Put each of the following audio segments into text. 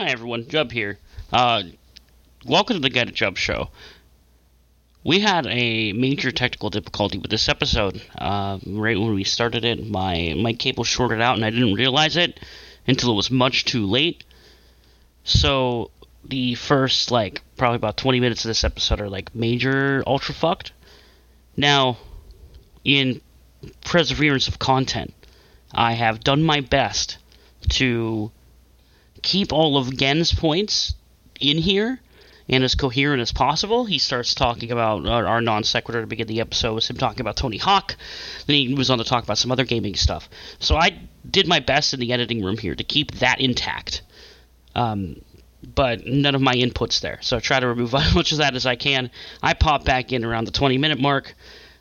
Hi everyone, Jub here. Uh, welcome to the Gen and Jub show. We had a major technical difficulty with this episode. Uh, right when we started it, my my cable shorted out and I didn't realize it until it was much too late. So the first like probably about 20 minutes of this episode are like major ultra fucked. Now, in perseverance of content, I have done my best to keep all of Gen's points in here and as coherent as possible. He starts talking about our, our non sequitur to begin the episode was him talking about Tony Hawk. Then he moves on to talk about some other gaming stuff. So I did my best in the editing room here to keep that intact. Um, but none of my inputs there. So I try to remove as much of that as I can. I pop back in around the 20 minute mark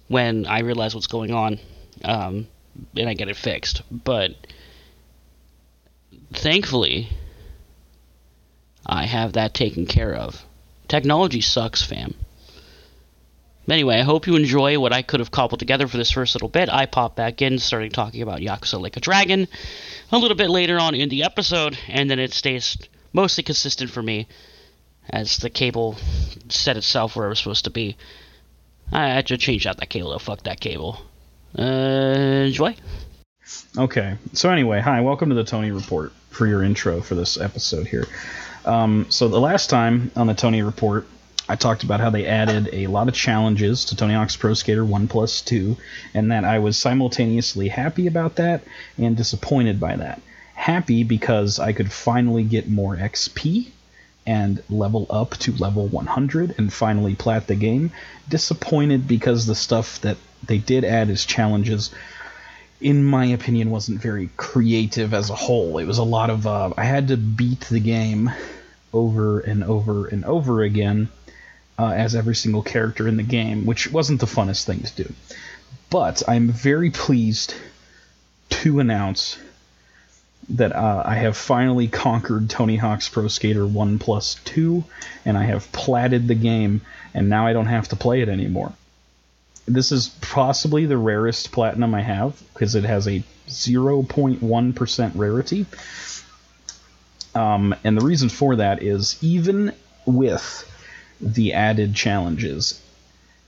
when I realize what's going on, um, and I get it fixed. But thankfully, I have that taken care of. Technology sucks, fam. Anyway, I hope you enjoy what I could have cobbled together for this first little bit. I pop back in, starting talking about Yakuza Like a Dragon a little bit later on in the episode, and then it stays mostly consistent for me as the cable set itself where it was supposed to be. I had to change out that cable, though. Fuck that cable. Uh, enjoy. Okay. So anyway, hi, welcome to the Tony Report for your intro for this episode here. Um, so the last time on the Tony Report, I talked about how they added a lot of challenges to Tony Hawk's Pro Skater 1 Plus 2, and that I was simultaneously happy about that and disappointed by that. Happy because I could finally get more XP and level up to level 100 and finally plat the game. Disappointed because the stuff that they did add as challenges in my opinion, wasn't very creative as a whole. It was a lot of uh, I had to beat the game over and over and over again uh, as every single character in the game, which wasn't the funnest thing to do. But I'm very pleased to announce that uh, I have finally conquered Tony Hawk's Pro Skater 1 plus 2, and I have platted the game, and now I don't have to play it anymore. This is possibly the rarest platinum I have because it has a 0.1% rarity. Um, and the reason for that is even with the added challenges,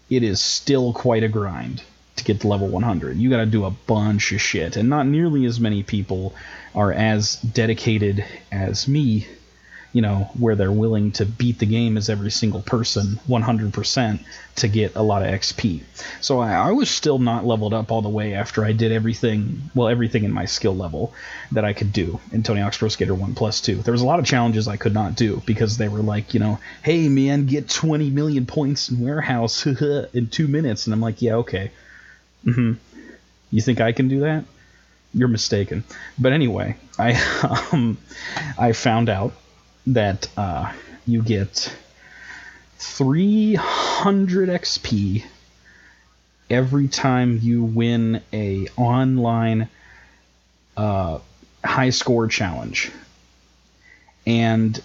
it is still quite a grind to get to level 100. You got to do a bunch of shit, and not nearly as many people are as dedicated as me you know, where they're willing to beat the game as every single person 100% to get a lot of XP. So I, I, was still not leveled up all the way after I did everything, well, everything in my skill level that I could do in Tony Hawk's Pro Skater 1 Plus 2. There was a lot of challenges I could not do because they were like, you know, hey man, get 20 million points in warehouse in two minutes. And I'm like, yeah, okay. Mm-hmm. You think I can do that? You're mistaken. But anyway, I um, I found out that uh, you get 300 XP every time you win a online uh, high score challenge. And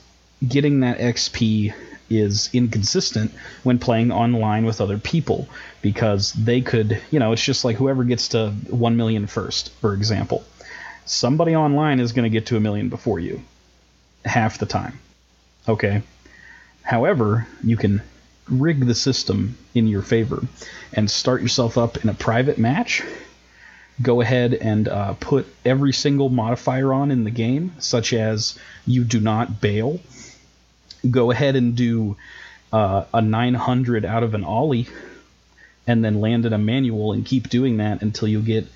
getting that XP is inconsistent when playing online with other people because they could, you know, it's just like whoever gets to 1 million first, for example. Somebody online is going to get to a million before you half the time. Okay. However, you can rig the system in your favor and start yourself up in a private match. Go ahead and uh, put every single modifier on in the game, such as you do not bail. Go ahead and do uh, a 900 out of an ollie, and then land in a manual and keep doing that until you get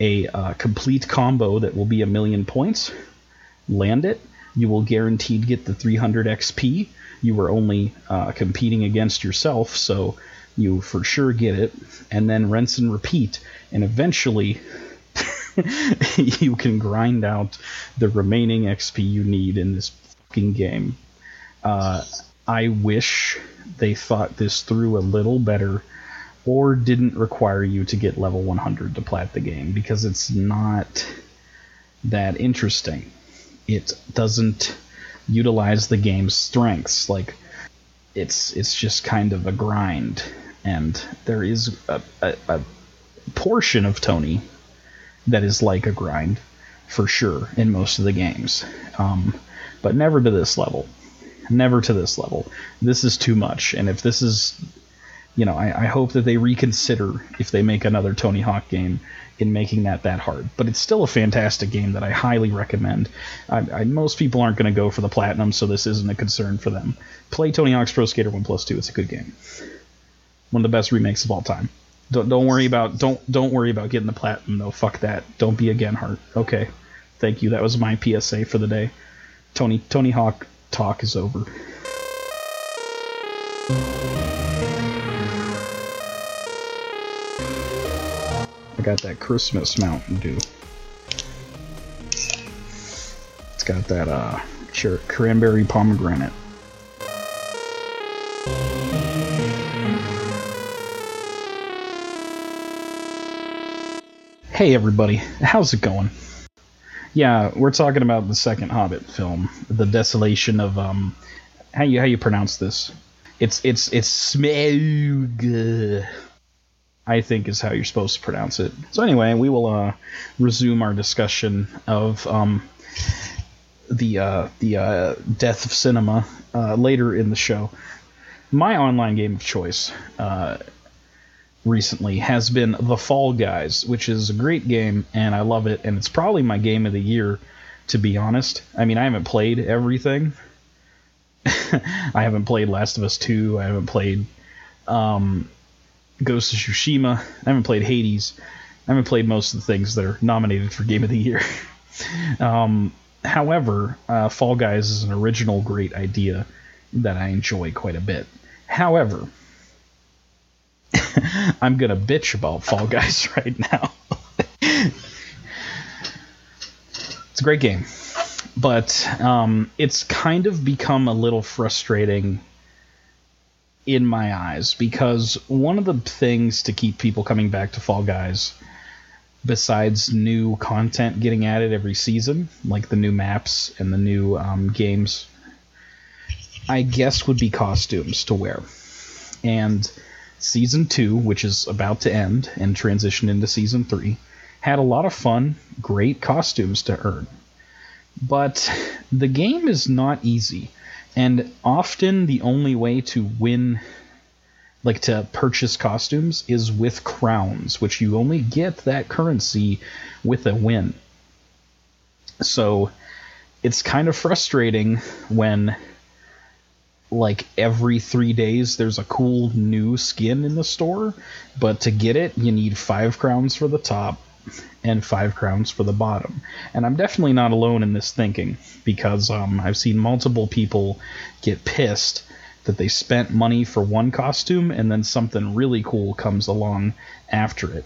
a uh, complete combo that will be a million points. Land it, you will guaranteed get the 300 XP. You were only uh, competing against yourself, so you for sure get it. And then rinse and repeat, and eventually you can grind out the remaining XP you need in this fucking game. Uh, I wish they thought this through a little better or didn't require you to get level 100 to plat the game because it's not that interesting it doesn't utilize the game's strengths. Like it's it's just kind of a grind, and there is a, a, a portion of Tony that is like a grind for sure in most of the games. Um, but never to this level. Never to this level. This is too much. And if this is, you know, I, I hope that they reconsider if they make another Tony Hawk game in making that that hard. But it's still a fantastic game that I highly recommend. I, I, most people aren't going to go for the platinum, so this isn't a concern for them. Play Tony Hawk's Pro Skater 1 Plus 2. It's a good game. One of the best remakes of all time. Don't don't worry about don't don't worry about getting the platinum though. Fuck that. Don't be a Genhart. Okay. Thank you. That was my PSA for the day. Tony Tony Hawk talk is over. Got that Christmas Mountain Dew. It's got that uh cranberry pomegranate. Hey everybody, how's it going? Yeah, we're talking about the second Hobbit film, The Desolation of um how you how you pronounce this? It's it's it's Smaug. I think is how you're supposed to pronounce it. So anyway, we will uh, resume our discussion of um, the uh, the uh, death of cinema uh, later in the show. My online game of choice uh, recently has been The Fall Guys, which is a great game and I love it, and it's probably my game of the year, to be honest. I mean, I haven't played everything. I haven't played Last of Us 2. I haven't played um, Ghost of Tsushima. I haven't played Hades. I haven't played most of the things that are nominated for Game of the Year. um, however, uh, Fall Guys is an original great idea that I enjoy quite a bit. However, I'm gonna bitch about Fall Guys right now. it's a great game, but um, it's kind of become a little frustrating in my eyes because one of the things to keep people coming back to Fall Guys, besides new content getting added every season, like the new maps and the new um, games, I guess would be costumes to wear, and Season 2, which is about to end and transition into Season 3, had a lot of fun, great costumes to earn. But the game is not easy, and often the only way to win, like to purchase costumes, is with crowns, which you only get that currency with a win. So it's kind of frustrating when like every three days there's a cool new skin in the store but to get it you need five crowns for the top and five crowns for the bottom and i'm definitely not alone in this thinking because um, i've seen multiple people get pissed that they spent money for one costume and then something really cool comes along after it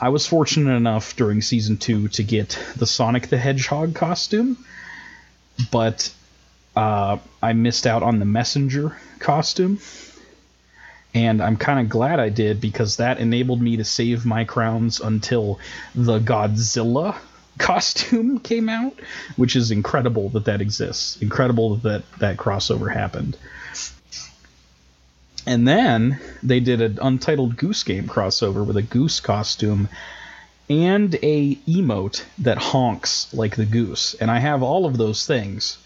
i was fortunate enough during season two to get the sonic the hedgehog costume but uh, I missed out on the messenger costume. And I'm kind of glad I did because that enabled me to save my crowns until the Godzilla costume came out, which is incredible that that exists. Incredible that that crossover happened. And then they did an Untitled Goose Game crossover with a goose costume and a emote that honks like the goose. And I have all of those things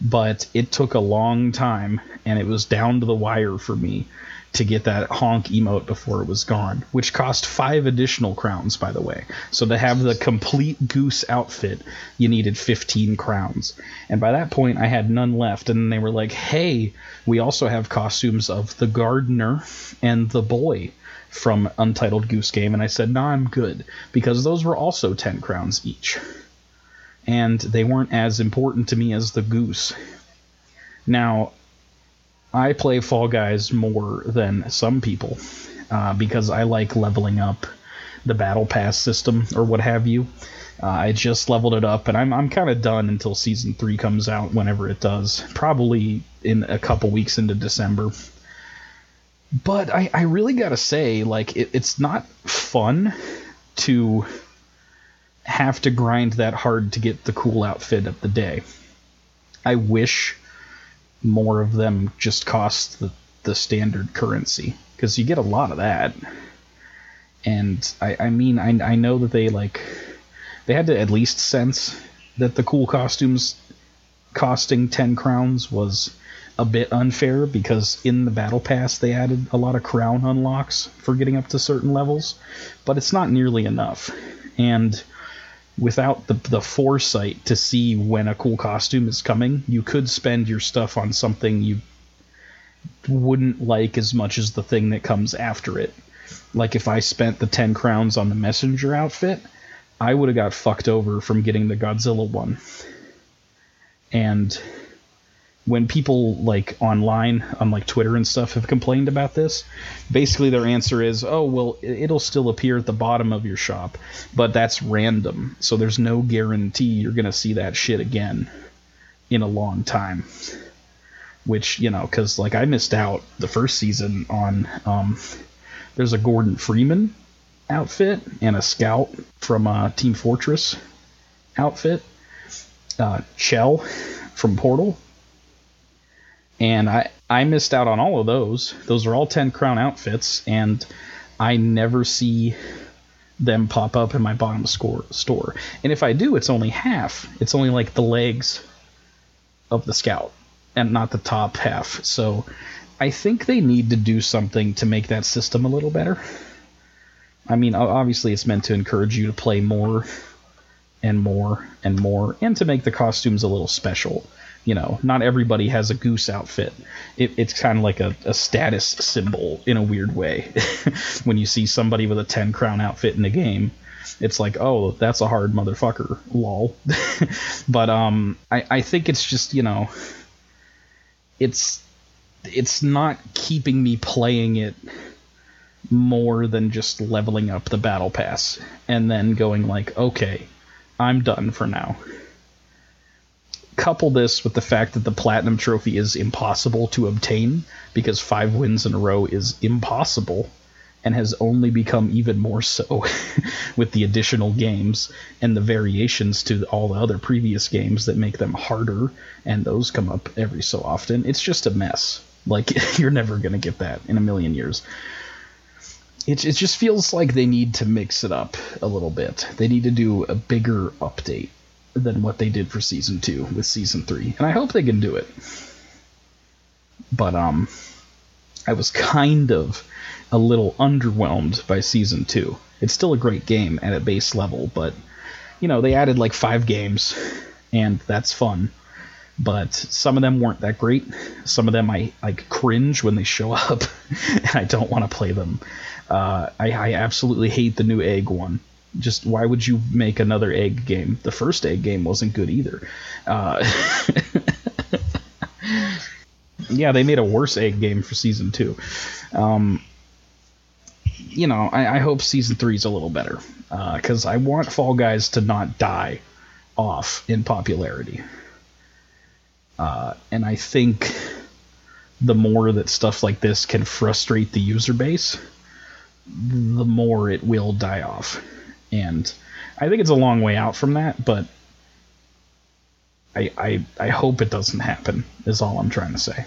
but it took a long time and it was down to the wire for me to get that honk emote before it was gone, which cost five additional crowns, by the way. So to have the complete goose outfit, you needed 15 crowns. And by that point, I had none left. And they were like, hey, we also have costumes of the gardener and the boy from Untitled Goose Game. And I said, nah, I'm good, because those were also 10 crowns each and they weren't as important to me as the goose. Now, I play Fall Guys more than some people uh, because I like leveling up the battle pass system or what have you. Uh, I just leveled it up, and I'm I'm kind of done until season three comes out, whenever it does, probably in a couple weeks into December. But I, I really gotta say, like, it, it's not fun to have to grind that hard to get the cool outfit of the day. I wish more of them just cost the, the standard currency because you get a lot of that. And I, I mean, I, I know that they like they had to at least sense that the cool costumes costing 10 crowns was a bit unfair because in the battle pass they added a lot of crown unlocks for getting up to certain levels, but it's not nearly enough. And without the the foresight to see when a cool costume is coming, you could spend your stuff on something you wouldn't like as much as the thing that comes after it. Like if I spent the 10 crowns on the messenger outfit, I would have got fucked over from getting the Godzilla one. And when people like online on like Twitter and stuff have complained about this, basically their answer is, "Oh, well, it'll still appear at the bottom of your shop, but that's random. So there's no guarantee you're going to see that shit again in a long time." Which, you know, cuz like I missed out the first season on um there's a Gordon Freeman outfit and a scout from uh, Team Fortress outfit. Uh, Chell from Portal and I I missed out on all of those. Those are all 10 crown outfits and I never see them pop up in my bottom score store. And if I do, it's only half. It's only like the legs of the scout and not the top half. So I think they need to do something to make that system a little better. I mean, obviously it's meant to encourage you to play more and more and more and to make the costumes a little special you know, not everybody has a goose outfit. It, it's kind of like a, a, status symbol in a weird way. when you see somebody with a 10 crown outfit in the game, it's like, oh, that's a hard motherfucker, lol. but um, I, I think it's just, you know, it's it's not keeping me playing it more than just leveling up the battle pass and then going like, okay, I'm done for now couple this with the fact that the platinum trophy is impossible to obtain because five wins in a row is impossible and has only become even more so with the additional games and the variations to all the other previous games that make them harder and those come up every so often. It's just a mess. Like you're never going to get that in a million years. It, it just feels like they need to mix it up a little bit. They need to do a bigger update than what they did for season two with season three, and I hope they can do it. But um, I was kind of a little underwhelmed by season two. It's still a great game at a base level, but you know they added like five games, and that's fun. But some of them weren't that great. Some of them I like cringe when they show up, and I don't want to play them. Uh, I, I absolutely hate the new egg one just why would you make another egg game? The first egg game wasn't good either. Uh, yeah, they made a worse egg game for season two. Um, you know, I, I, hope season three is a little better because uh, I want Fall Guys to not die off in popularity. Uh, and I think the more that stuff like this can frustrate the user base, the more it will die off and I think it's a long way out from that, but I I I hope it doesn't happen. Is all I'm trying to say.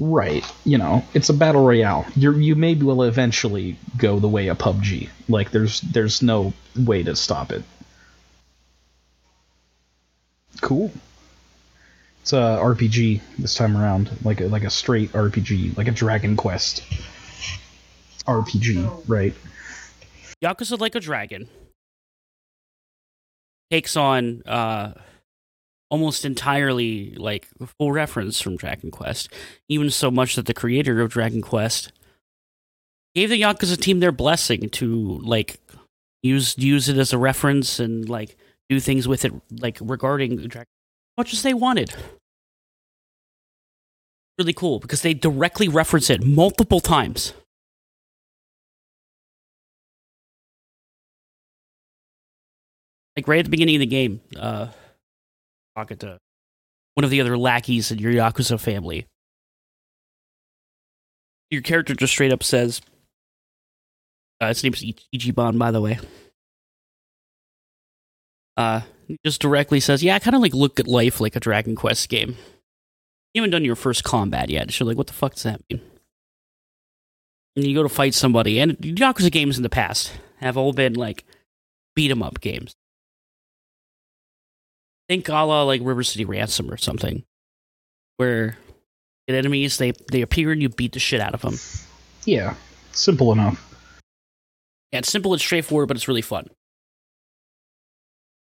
Right, you know, it's a battle royale. You you maybe will eventually go the way of PUBG. Like there's there's no way to stop it. Cool. It's a RPG this time around, like a, like a straight RPG, like a Dragon Quest RPG, right? Yakuza Like a Dragon takes on uh, almost entirely like full reference from Dragon Quest, even so much that the creator of Dragon Quest gave the Yakuza team their blessing to like use use it as a reference and like do things with it like regarding Dragon much as they wanted. Really cool because they directly reference it multiple times. Like right at the beginning of the game, uh, talking to one of the other lackeys in your Yakuza family. Your character just straight up says, uh, his name's Ichiban, by the way. Uh, just directly says, yeah, I kind of like look at life like a Dragon Quest game. You haven't done your first combat yet. So like, what the fuck does that mean? And you go to fight somebody, and Yakuza games in the past have all been like beat 'em up games Think a la like River City Ransom or something, where get enemies they they appear and you beat the shit out of them. Yeah, simple enough. Yeah, it's simple and straightforward, but it's really fun.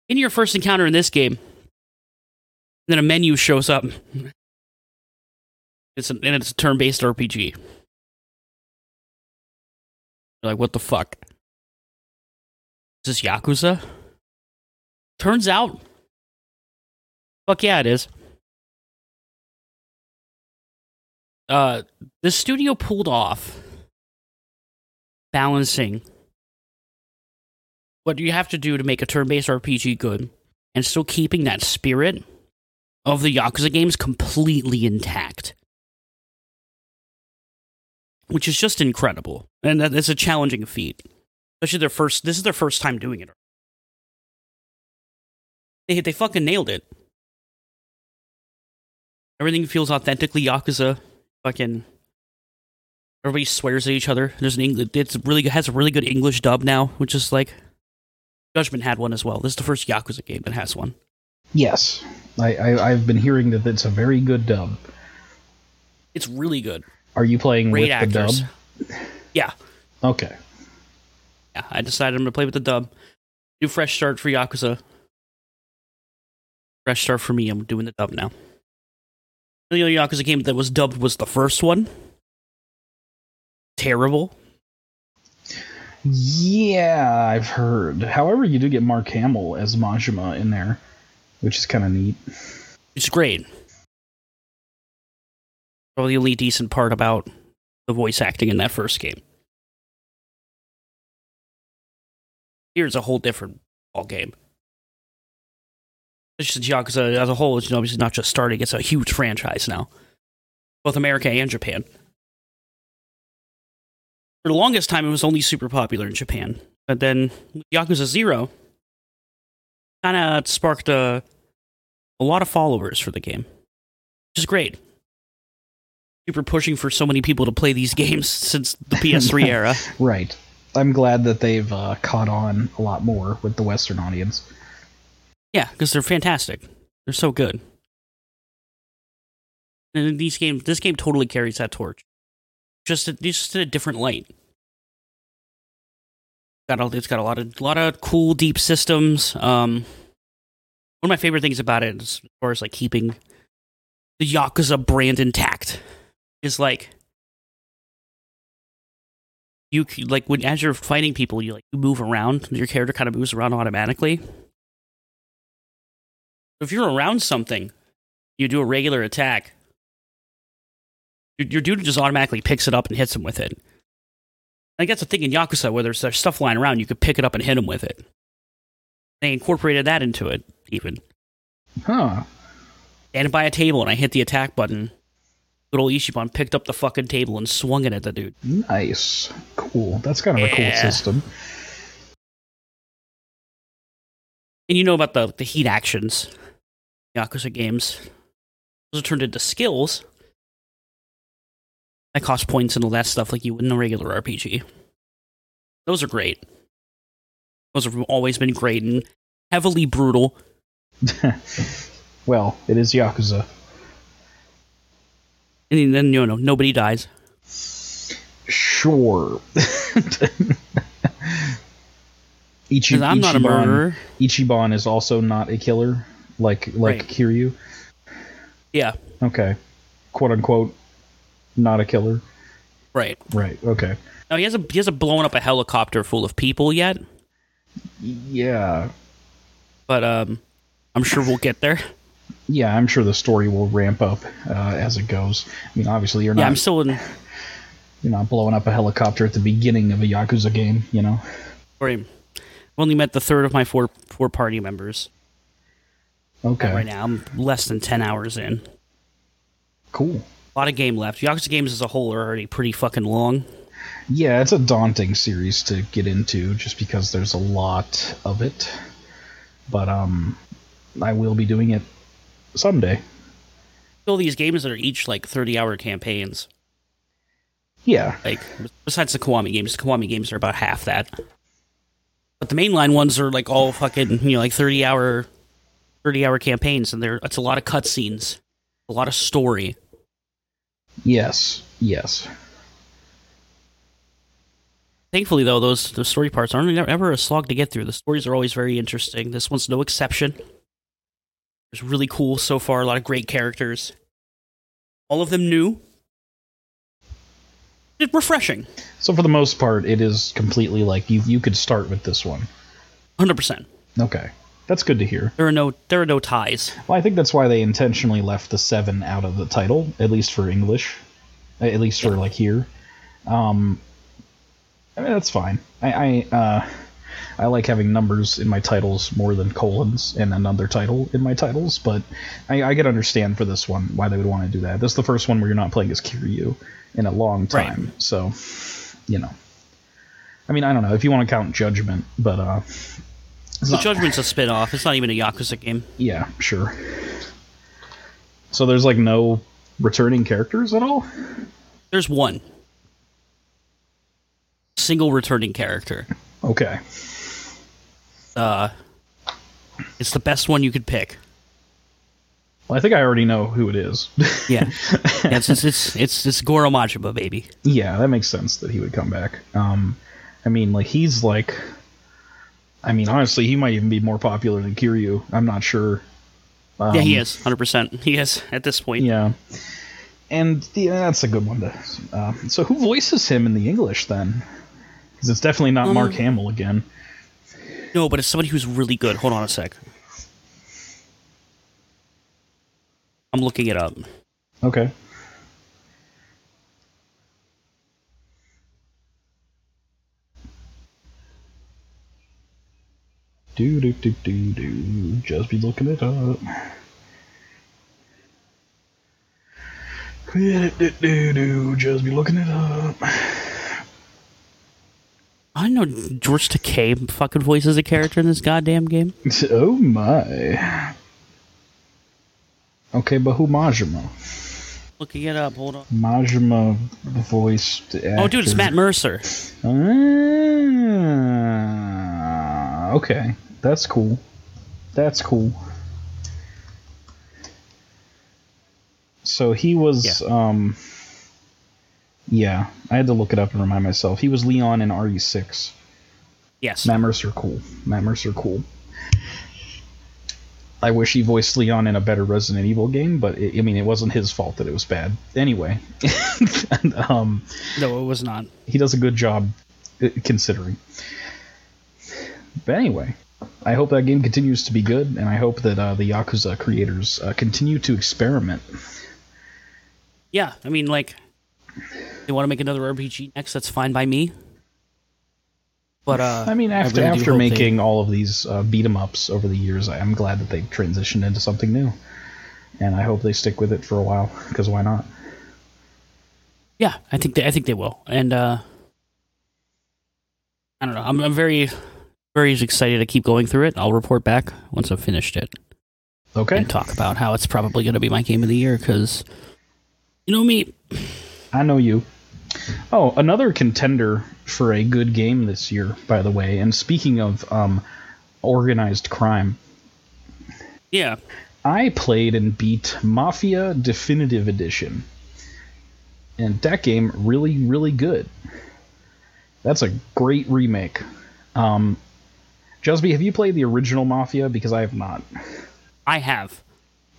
In your first encounter in this game, then a menu shows up. It's an, and it's a turn-based RPG. You're like, what the fuck? Is this Yakuza? Turns out, fuck yeah, it is. Uh, the studio pulled off balancing what you have to do to make a turn-based RPG good, and still keeping that spirit of the Yakuza games completely intact, which is just incredible, and that is a challenging feat. Especially their first. This is their first time doing it. They they fucking nailed it. Everything feels authentically Yakuza. Fucking everybody swears at each other. There's an English. It's really has a really good English dub now, which is like Judgment had one as well. This is the first Yakuza game that has one. Yes, I, I I've been hearing that it's a very good dub. It's really good. Are you playing Great with actors. the dub? Yeah, Okay. yeah. I decided I'm gonna play with the dub. New fresh start for Yakuza. Fresh start for me. I'm doing the dub now. Oh, the only Yakuza game that was dubbed was the first one. Terrible. Yeah, I've heard. However, you do get Mark Hamill as Majima in there, which is kind of neat. It's great. Probably the only decent part about the voice acting in that first game. Here's a whole different ball game. It's just Yakuza as a whole is obviously not just starting; it's a huge franchise now, both America and Japan. For the longest time, it was only super popular in Japan, but then Yakuza Zero kind of sparked a a lot of followers for the game, which is great. Super pushing for so many people to play these games since the PS3 era. Right. I'm glad that they've uh, caught on a lot more with the Western audience. Yeah, because they're fantastic. They're so good. And these games, this game totally carries that torch. Just, a, just in a different light. Got a, it's got a lot of, lot of cool, deep systems. Um, one of my favorite things about it, as far as like keeping the Yakuza brand intact, is like you like when as you're fighting people, you like you move around. Your character kind of moves around automatically. If you're around something, you do a regular attack. Your, your dude just automatically picks it up and hits him with it. I think that's the thing in Yakuza, where there's, there's stuff lying around, you could pick it up and hit him with it. They incorporated that into it, even. Huh. Standing by a table, and I hit the attack button. Little Ichiban picked up the fucking table and swung it at the dude. Nice. Cool. That's kind of a cool system. And you know about the, the heat actions, Yakuza games. Those are turned into skills. That cost points and all that stuff like you would in a regular RPG. Those are great. Those have always been great and heavily brutal. well, it is Yakuza. And then, you know, nobody dies. Sure. Ichi- I'm not a murderer. Ichiban is also not a killer, like like Right. Kiryu. Yeah, Okay, quote unquote, not a killer. right. Right. Okay. Now, he hasn't, he hasn't blown up a helicopter full of people yet, Yeah. but um, I'm sure we'll get there. Yeah, I'm sure the story will ramp up uh, as it goes. I mean, obviously, you're Yeah, not I'm still in. you're not blowing up a helicopter at the beginning of a Yakuza game, you know. I've only met the third of my four four party members Okay. right now. I'm less than ten hours in. Cool. A lot of game left. Yakuza games as a whole are already pretty fucking long. Yeah, it's a daunting series to get into just because there's a lot of it. But um I will be doing it someday. All these games that are each like thirty hour campaigns. Yeah. Like besides the Kiwami games, the Kiwami games are about half that. But the mainline ones are like all fucking you know like thirty hour, 30 hour campaigns, and there it's a lot of cutscenes, a lot of story. Yes, yes. Thankfully, though, those those story parts aren't ever a slog to get through. The stories are always very interesting. This one's no exception. It's really cool so far. A lot of great characters. All of them new. It's refreshing. So for the most part, it is completely like you you could start with this one. Hundred percent. Okay, that's good to hear. There are no there are no ties. Well, I think that's why they intentionally left the seven out of the title, at least for English, at least for like here. Um, I mean, that's fine. I I, uh, I like having numbers in my titles more than colons and another title in my titles, but I, I can understand for this one why they would want to do that. This is the first one where you're not playing as Kiryu in a long time, Right. so you know. I mean, I don't know if you want to count Judgment, but uh, The not- Judgment's a spin off. It's not even a Yakuza game. yeah, sure. So there's like no returning characters at all. There's one single returning character. Okay. Uh, it's the best one you could pick. Well, I think I already know who it is. Yeah, yeah it's, it's it's it's it's Goro Majima, baby. yeah, that makes sense that he would come back. Um, I mean, like he's like, I mean, honestly, he might even be more popular than Kiryu. I'm not sure. Um, yeah, he is hundred percent. He is at this point. Yeah. And yeah, that's a good one to. Uh, so who voices him in the English then? Because it's definitely not Mark Hamill again. No, but it's somebody who's really good. Hold on a sec. I'm looking it up. Okay. Do do do do do. Just be looking it up. Do do do do. Just be looking it up. I know George Takei fucking voices a character in this goddamn game. Oh my. Okay, but who Majima? Looking it up. Hold on. Majima voiced actor. Oh, dude, it's Matt Mercer. Ah, okay, that's cool. That's cool. So he was, um, yeah, I had to look it up and remind myself. He was Leon in RE6. Yes. Matt Mercer, cool. Matt Mercer, cool. I wish he voiced Leon in a better Resident Evil game, but it, I mean, it wasn't his fault that it was bad. Anyway, and, um, No, it was not. he does a good job uh, considering. But anyway, I hope that game continues to be good, and I hope that uh, the Yakuza creators uh, continue to experiment. Yeah, I mean, like, they want to make another RPG next. That's fine by me. But uh, I mean, after really after hope they- making all of these uh, beat 'em ups over the years, I am glad that they transitioned into something new, and I hope they stick with it for a while. Because why not? yeah, I think they, I think they will, and uh, I don't know. I'm, I'm very, very excited to keep going through it. I'll report back once I've finished it Okay, and talk about how it's probably going to be my game of the year because, you know me, I know you. Oh, another contender for a good game this year, by the way. And speaking of um, organized crime, yeah, I played and beat Mafia Definitive Edition. And that game really, really good. That's a great remake. Um, Jusby, have you played the original Mafia? Because I have not. I have.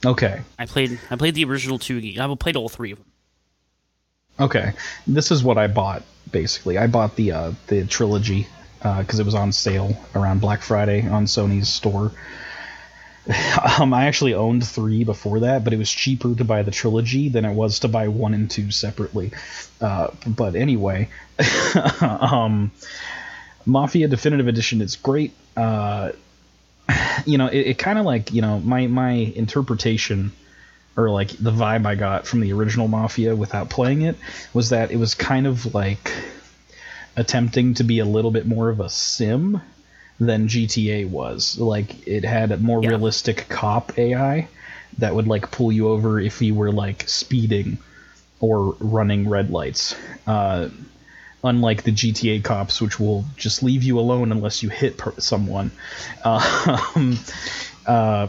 Okay. I played I played the original two. I've played all three of them. Okay. This is what I bought, basically. I bought the uh, the trilogy because it was on sale around Black Friday on Sony's store. Um, I actually owned three before that, but it was cheaper to buy the trilogy than it was to buy one and two separately. Uh, but anyway, um, Mafia Definitive Edition It's great. Uh, you know, it, it kind of like you know my my interpretation or like the vibe I got from the original Mafia without playing it was that it was kind of like attempting to be a little bit more of a sim than GTA was. Like it had a more Yeah. realistic cop AI that would like pull you over if you were like speeding or running red lights. Uh, unlike the GTA cops, which will just leave you alone unless you hit per- someone. Um, uh,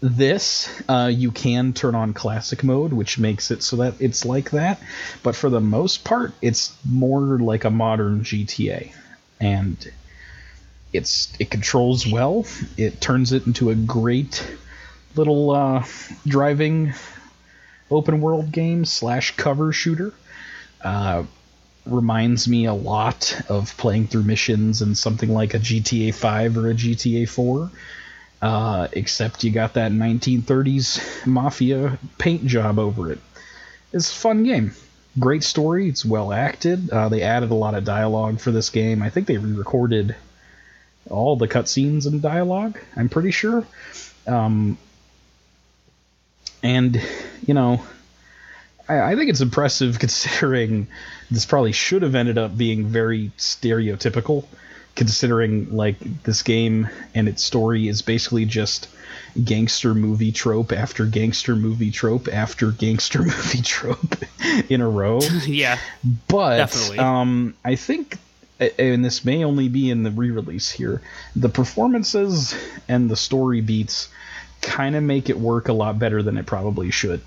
this uh, you can turn on classic mode which makes it so that it's like that but for the most part it's more like a modern gta and it's it controls well. It turns it into a great little uh, driving open world game slash cover shooter. Uh, reminds me a lot of playing through missions in something like a gta 5 or a gta 4 uh, except you got that 1930s mafia paint job over it. It's a fun game. Great story. It's well acted. Uh, they added a lot of dialogue for this game. I think they re-recorded all the cutscenes and dialogue. I'm pretty sure. Um, and you know, I, I think it's impressive considering this probably should have ended up being very stereotypical considering like this game and its story is basically just gangster movie trope after gangster movie trope after gangster movie trope in a row. yeah. But definitely. um I think and this may only be in the re-release here. The performances and the story beats kind of make it work a lot better than it probably should.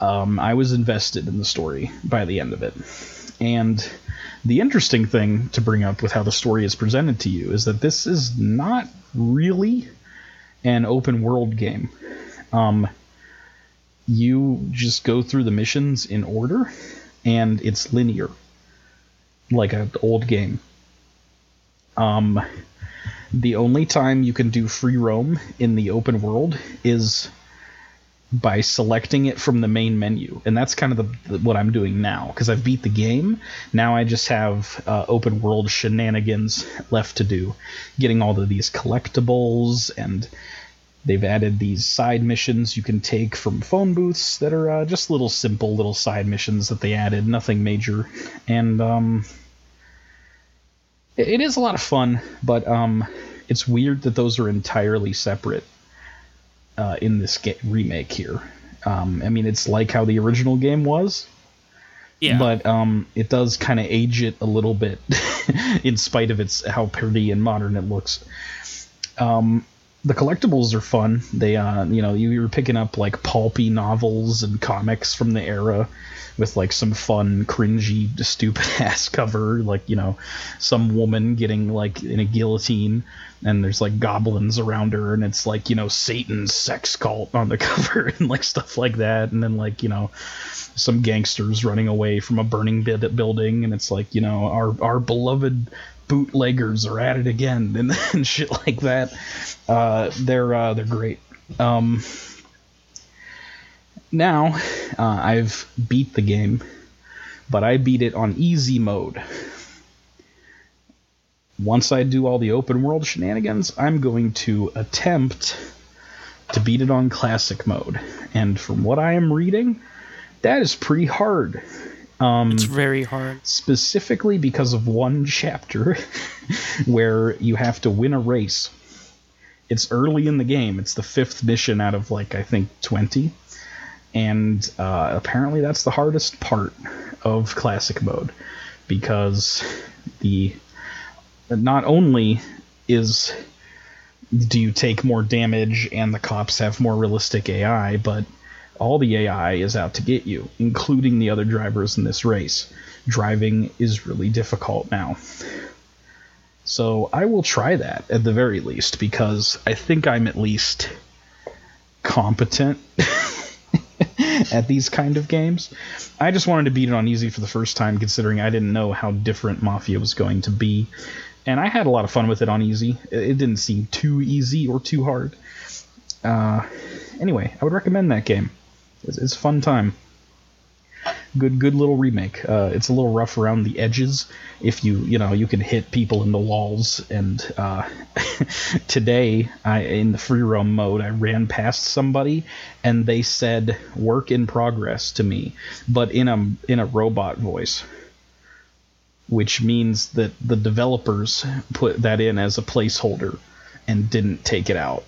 Um, I was invested in the story by the end of it, and the interesting thing to bring up with how the story is presented to you is that this is not really an open world game. Um, you just go through the missions in order, and it's linear, like an old game. Um, the only time you can do free roam in the open world is by selecting it from the main menu, and that's kind of the, the what I'm doing now because I've beat the game. Now I just have uh, open world shenanigans left to do, getting all of these collectibles, and they've added these side missions you can take from phone booths that are uh, just little simple little side missions that they added, nothing major, and um, it, it is a lot of fun, but um, it's weird that those are entirely separate uh, in this ga- remake here. Um, I mean, it's like how the original game was. Yeah. But um, it does kind of age it a little bit, in spite of its how pretty and modern it looks. Um, the collectibles are fun. They, uh, you know, you were picking up like pulpy novels and comics from the era with like some fun, cringy, stupid ass cover, like you know, some woman getting like in a guillotine, and there's like goblins around her, and it's like you know Satan's sex cult on the cover and like stuff like that, and then like you know some gangsters running away from a burning building, and it's like you know our our beloved bootleggers are at it again, and, and shit like that. Uh, they're uh, they're great. Um, now, uh, I've beat the game, but I beat it on easy mode. Once I do all the open world shenanigans, I'm going to attempt to beat it on classic mode. And from what I am reading, that is pretty hard. Um, it's very hard. Specifically because of one chapter where you have to win a race. It's early in the game. It's the fifth mission out of like I think twenty, and uh, apparently that's the hardest part of classic mode because the not only is do you take more damage and the cops have more realistic AI, but all the AI is out to get you, including the other drivers in this race. Driving is really difficult now. So I will try that at the very least because I think I'm at least competent at these kind of games. I just wanted to beat it on easy for the first time considering I didn't know how different Mafia was going to be. And I had a lot of fun with it on easy. It didn't seem too easy or too hard. Uh, anyway, I would recommend that game. It's, it's fun time. Good, good little remake. Uh, it's a little rough around the edges. If you, you know, you can hit people in the walls. And uh, today, I in the free roam mode, I ran past somebody, and they said "work in progress" to me, but in a in a robot voice which means that the developers put that in as a placeholder and didn't take it out.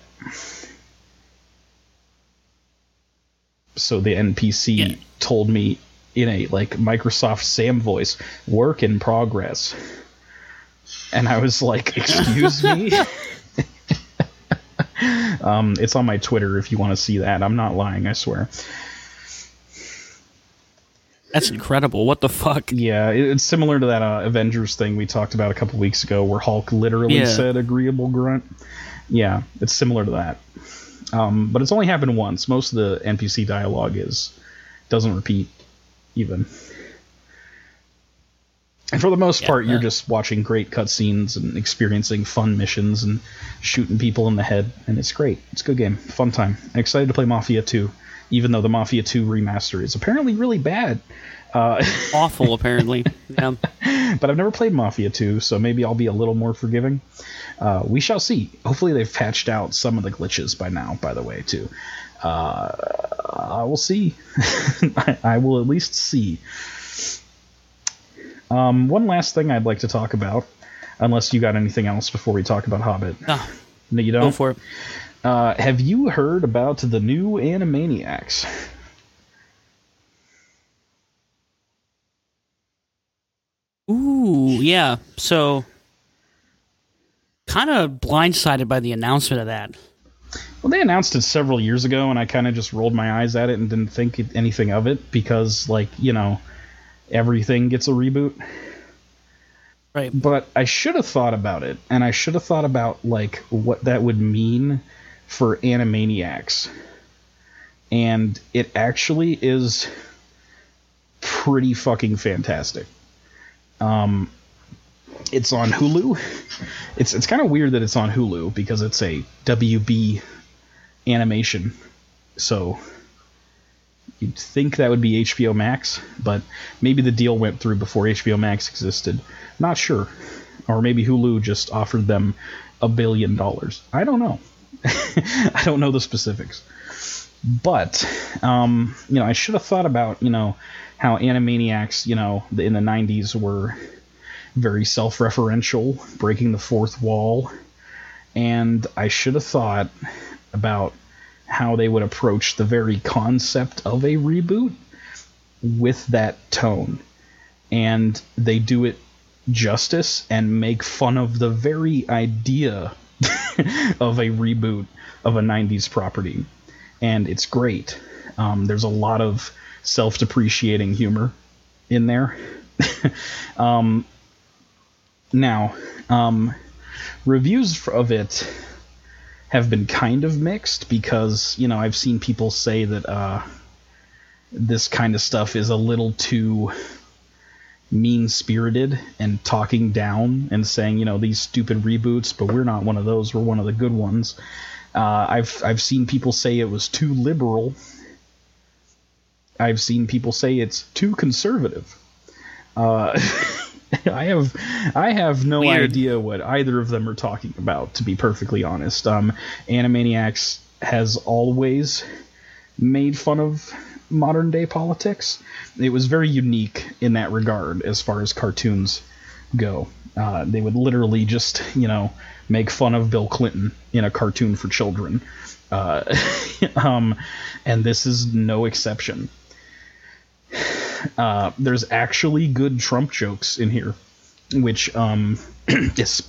So the NPC yeah. told me in a like Microsoft Sam voice, "Work in progress," and I was like, "Excuse me." um, it's on my Twitter if you want to see that. I'm not lying, I swear. That's incredible. What the fuck? Yeah, it's similar to that uh, Avengers thing we talked about a couple weeks ago, where Hulk literally yeah. said "agreeable grunt." Yeah, it's similar to that. Um, but it's only happened once. Most of the NPC dialogue is doesn't repeat even. And for the most yeah, part, you're just watching great cutscenes and experiencing fun missions and shooting people in the head, and it's great. It's a good game, fun time. I'm excited to play Mafia 2, even though the Mafia 2 remaster is apparently really bad. Uh, Awful, apparently. Yeah. but I've never played Mafia 2, so maybe I'll be a little more forgiving. Uh, we shall see. Hopefully, they've patched out some of the glitches by now. By the way, too. Uh, I will see. I, I will at least see. Um, one last thing I'd like to talk about, unless you got anything else before we talk about Hobbit. No, no you don't. Go for it. Uh, have you heard about the new Animaniacs? Ooh, yeah. So, kind of blindsided by the announcement of that. Well, they announced it several years ago, and I kind of just rolled my eyes at it and didn't think anything of it because, like, you know, everything gets a reboot. Right. But I should have thought about it, and I should have thought about like what that would mean for Animaniacs. And it actually is pretty fucking fantastic. Um, it's on Hulu. It's it's kind of weird that it's on Hulu because it's a WB animation. So You'd think that would be HBO Max, but maybe the deal went through before HBO Max existed. Not sure. Or maybe Hulu just offered them a billion dollars. I don't know. I don't know the specifics. But, um, you know, I should have thought about, you know, how Animaniacs, you know, in the 90s were very self referential, breaking the fourth wall. And I should have thought about how they would approach the very concept of a reboot with that tone. And they do it justice and make fun of the very idea of a reboot of a 90s property. And it's great. Um, there's a lot of self depreciating humor in there. um, now, um, reviews of it have been kind of mixed because you know I've seen people say that uh, this kind of stuff is a little too mean spirited and talking down and saying you know these stupid reboots, but we're not one of those. We're one of the good ones. Uh, I've I've seen people say it was too liberal. I've seen people say it's too conservative. Uh, I have I have no Weird. idea what either of them are talking about. To be perfectly honest, um, Animaniacs has always made fun of modern day politics. It was very unique in that regard as far as cartoons go. Uh, they would literally just you know make fun of Bill Clinton in a cartoon for children, uh, um, and this is no exception. Uh, there's actually good Trump jokes in here, which um, is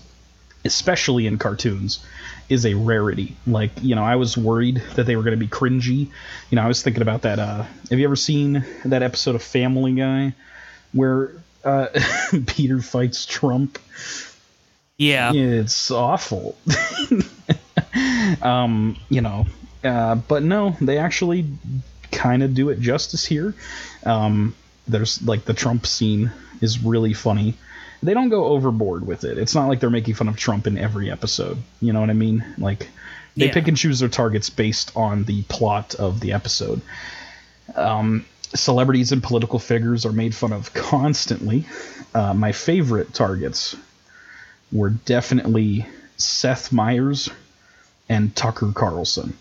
especially in cartoons is a rarity. Like you know, I was worried that they were going to be cringy. You know, I was thinking about that. Uh, have you ever seen that episode of Family Guy where uh, Peter fights Trump? Yeah, it's awful. um, you know, uh, but no, they actually kind of do it justice here. Um, there's like the Trump scene is really funny. They don't go overboard with it. It's not like they're making fun of Trump in every episode. You know what I mean? Like they yeah. pick and choose their targets based on the plot of the episode. Um, celebrities and political figures are made fun of constantly. Uh, my favorite targets were definitely Seth Meyers and Tucker Carlson,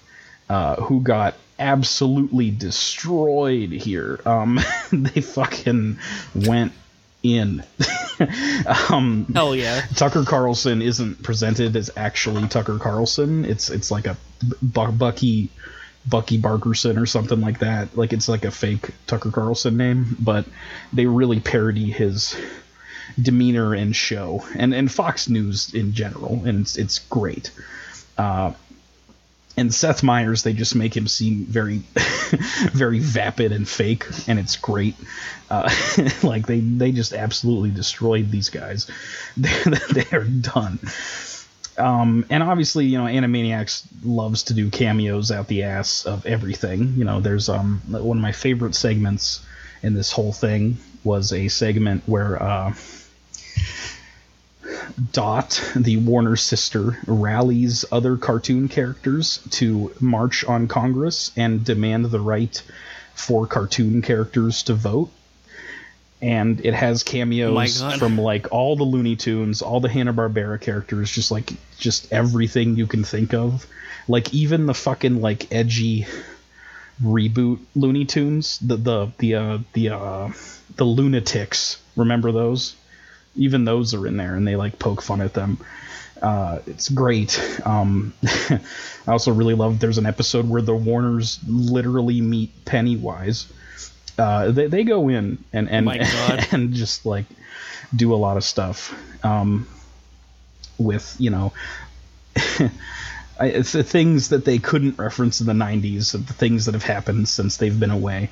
uh, who got absolutely destroyed here. Um, they fucking went in. um, Hell yeah! Tucker Carlson isn't presented as actually Tucker Carlson. It's it's like a Bucky Bucky Barkerson or something like that. Like it's like a fake Tucker Carlson name, but they really parody his demeanor and show, and and Fox News in general, and it's it's great. Uh, and Seth Meyers, they just make him seem very, very vapid and fake, and it's great. Uh, like they they just absolutely destroyed these guys. They're, they're done. Um, and obviously, you know, Animaniacs loves to do cameos out the ass of everything. You know, there's um one of my favorite segments in this whole thing was a segment where uh, Dot, the Warner sister, rallies other cartoon characters to march on Congress and demand the right for cartoon characters to vote. And it has cameos from like all the Looney Tunes, all the Hanna Barbera characters, just like just everything you can think of. Like even the fucking like edgy reboot Looney Tunes, the the the uh, the uh, the Loonatics. Remember those? Even those are in there, and they like poke fun at them. Uh, it's great. Um, I also really love. There's an episode where the Warners literally meet Pennywise. Uh, they they go in and and God. and just like do a lot of stuff um, with you know it's the things that they couldn't reference in the 90s of the things that have happened since they've been away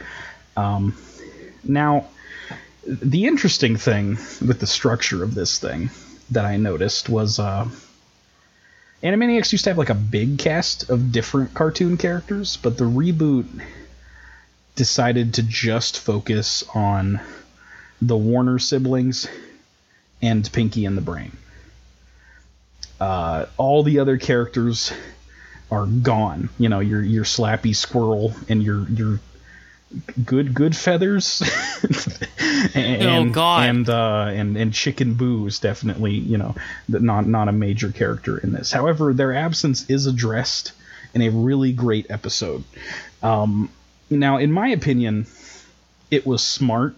um, now the interesting thing with the structure of this thing that i noticed was uh, animaniacs used to have like a big cast of different cartoon characters but the reboot decided to just focus on the warner siblings and pinky and the brain uh, all the other characters are gone. You know, your your slappy squirrel and your your good Goodfeathers. and, Oh, God. And uh, and and chicken boo is definitely you know not not a major character in this. However, their absence is addressed in a really great episode. Um, now, in my opinion, it was smart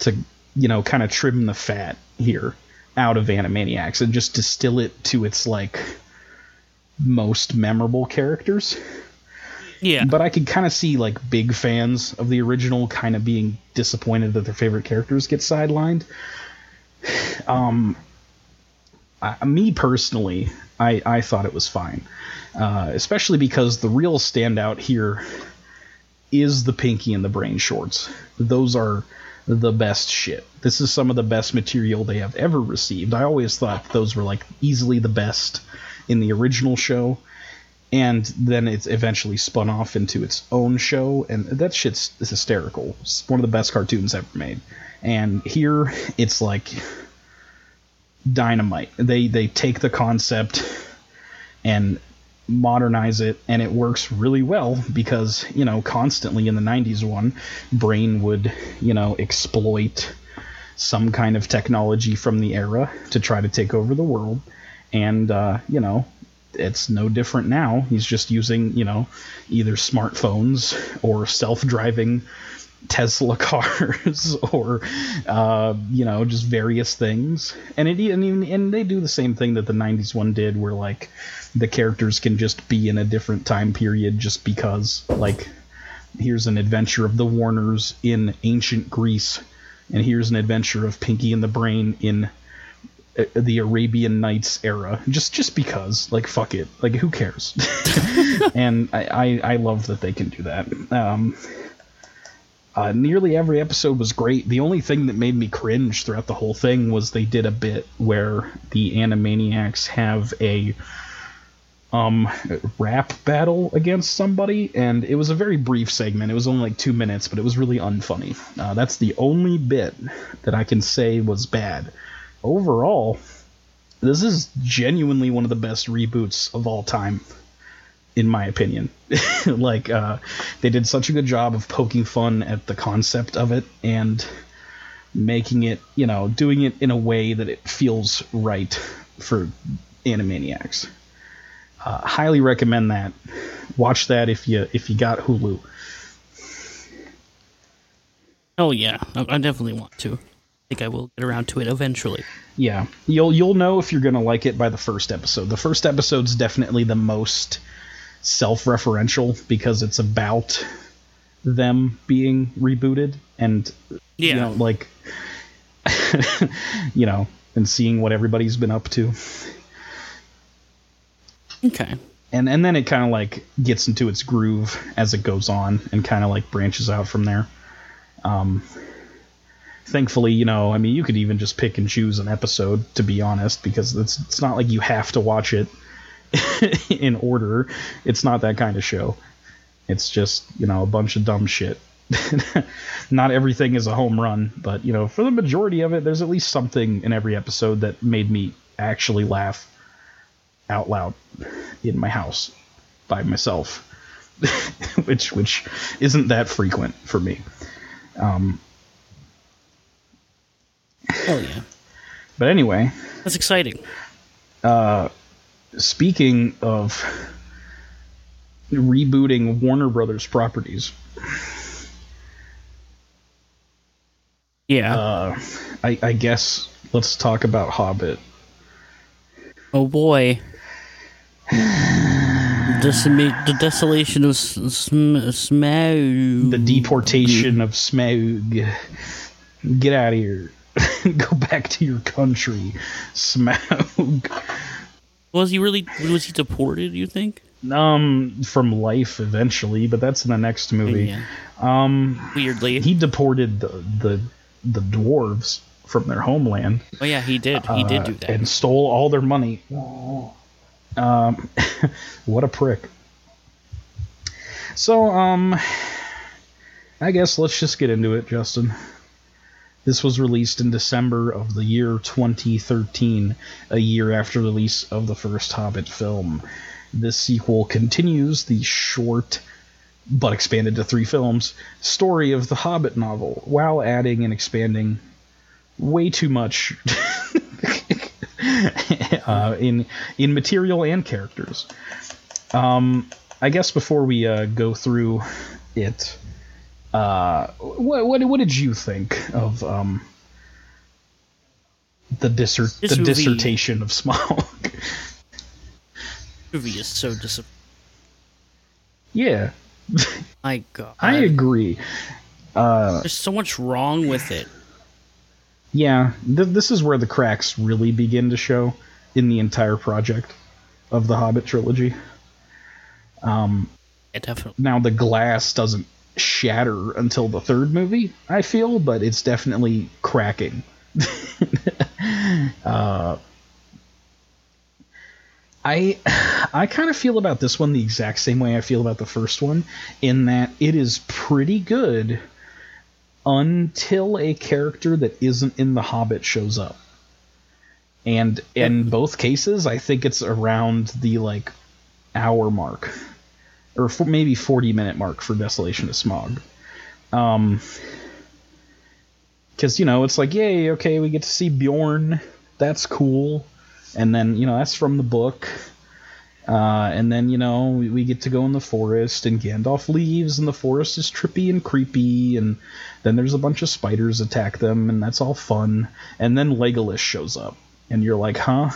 to you know kind of trim the fat here out of Animaniacs and just distill it to its like most memorable characters. Yeah. But I could kind of see like big fans of the original kind of being disappointed that their favorite characters get sidelined. Um, I, me personally, I, I thought it was fine, uh, especially because the real standout here is the Pinky and the Brain shorts. Those are the best shit. This is some of the best material they have ever received. I always thought those were like easily the best in the original show and then it's eventually spun off into its own show and that shit's hysterical. It's one of the best cartoons ever made. And here it's like dynamite. They they take the concept and modernize it and it works really well because you know constantly in the 90s one brain would you know exploit some kind of technology from the era to try to take over the world. And uh, you know it's no different now. He's just using, you know, either smartphones or self-driving Tesla cars or, uh, you know, just various things. And it and, and they do the same thing that the '90s one did, where like the characters can just be in a different time period just because. Like, here's an adventure of the Warners in ancient Greece, and here's an adventure of Pinky and the Brain in the Arabian Nights era, just just because, like, fuck it, like, who cares? and I, I I love that they can do that. Um, uh, nearly every episode was great. The only thing that made me cringe throughout the whole thing was they did a bit where the Animaniacs have a um rap battle against somebody and it was a very brief segment it was only like two minutes but it was really unfunny uh, that's the only bit that i can say was bad overall, this is genuinely one of the best reboots of all time, in my opinion. like, uh, they did such a good job of poking fun at the concept of it and making it, you know, doing it in a way that it feels right for Animaniacs. Uh, highly recommend that. Watch that if you if you got Hulu. Oh yeah, I, I definitely want to. I think I will get around to it eventually. Yeah, you'll you'll know if you're gonna like it by the first episode. The first episode's definitely the most self-referential because it's about them being rebooted and Yeah. you know like you know and seeing what everybody's been up to. Okay. and and then it kind of like gets into its groove as it goes on and kind of like branches out from there. Um, thankfully, you know, I mean, you could even just pick and choose an episode to be honest, because it's it's not like you have to watch it in order. It's not that kind of show. It's just you know a bunch of dumb shit. not everything is a home run, but you know, for the majority of it, there's at least something in every episode that made me actually laugh out loud in my house by myself, which which isn't that frequent for me. Um, Oh yeah, but anyway, that's exciting. Uh, speaking of rebooting Warner Brothers properties, Yeah. uh, I, I guess let's talk about Hobbit. oh boy. Decima- the desolation of Sm- Smaug. The deportation of Smaug. Get out of here. Go back to your country, Smaug. Was he really? Was he deported? You think? Um, from life eventually, but that's in the next movie. Yeah. Um, Weirdly. he deported the the the dwarves from their homeland oh yeah, he did. He did uh, do that. and stole all their money. Um, what a prick. So, um, I guess let's just get into it, Justin. This was released in December of the year 2013, a year after release of the first Hobbit film. This sequel continues the short, but expanded to three films, story of the Hobbit novel, while adding and expanding way too much uh, in in material and characters. Um, I guess before we uh, go through it, uh, what, what what did you think of um, the dissert the movie- dissertation of Smaug? movie is so disappointing. yeah, My God. I agree. Uh, There's so much wrong with it. Yeah, th- this is where the cracks really begin to show in the entire project of the Hobbit trilogy. Yeah, definitely. Now the glass doesn't shatter until the third movie, I feel, but it's definitely cracking. uh, I I kind of feel about this one the exact same way I feel about the first one, in that it is pretty good until a character that isn't in the Hobbit shows up. And in both cases, I think it's around the like hour mark or for maybe 40 minute mark for Desolation of Smaug. Um, because you know it's like, yay, okay, we get to see Bjorn, that's cool, and then you know that's from the book. Uh, and then you know we, we get to go in the forest, and Gandalf leaves, and the forest is trippy and creepy, and then there's a bunch of spiders attack them, and that's all fun. And then Legolas shows up, and you're like, huh?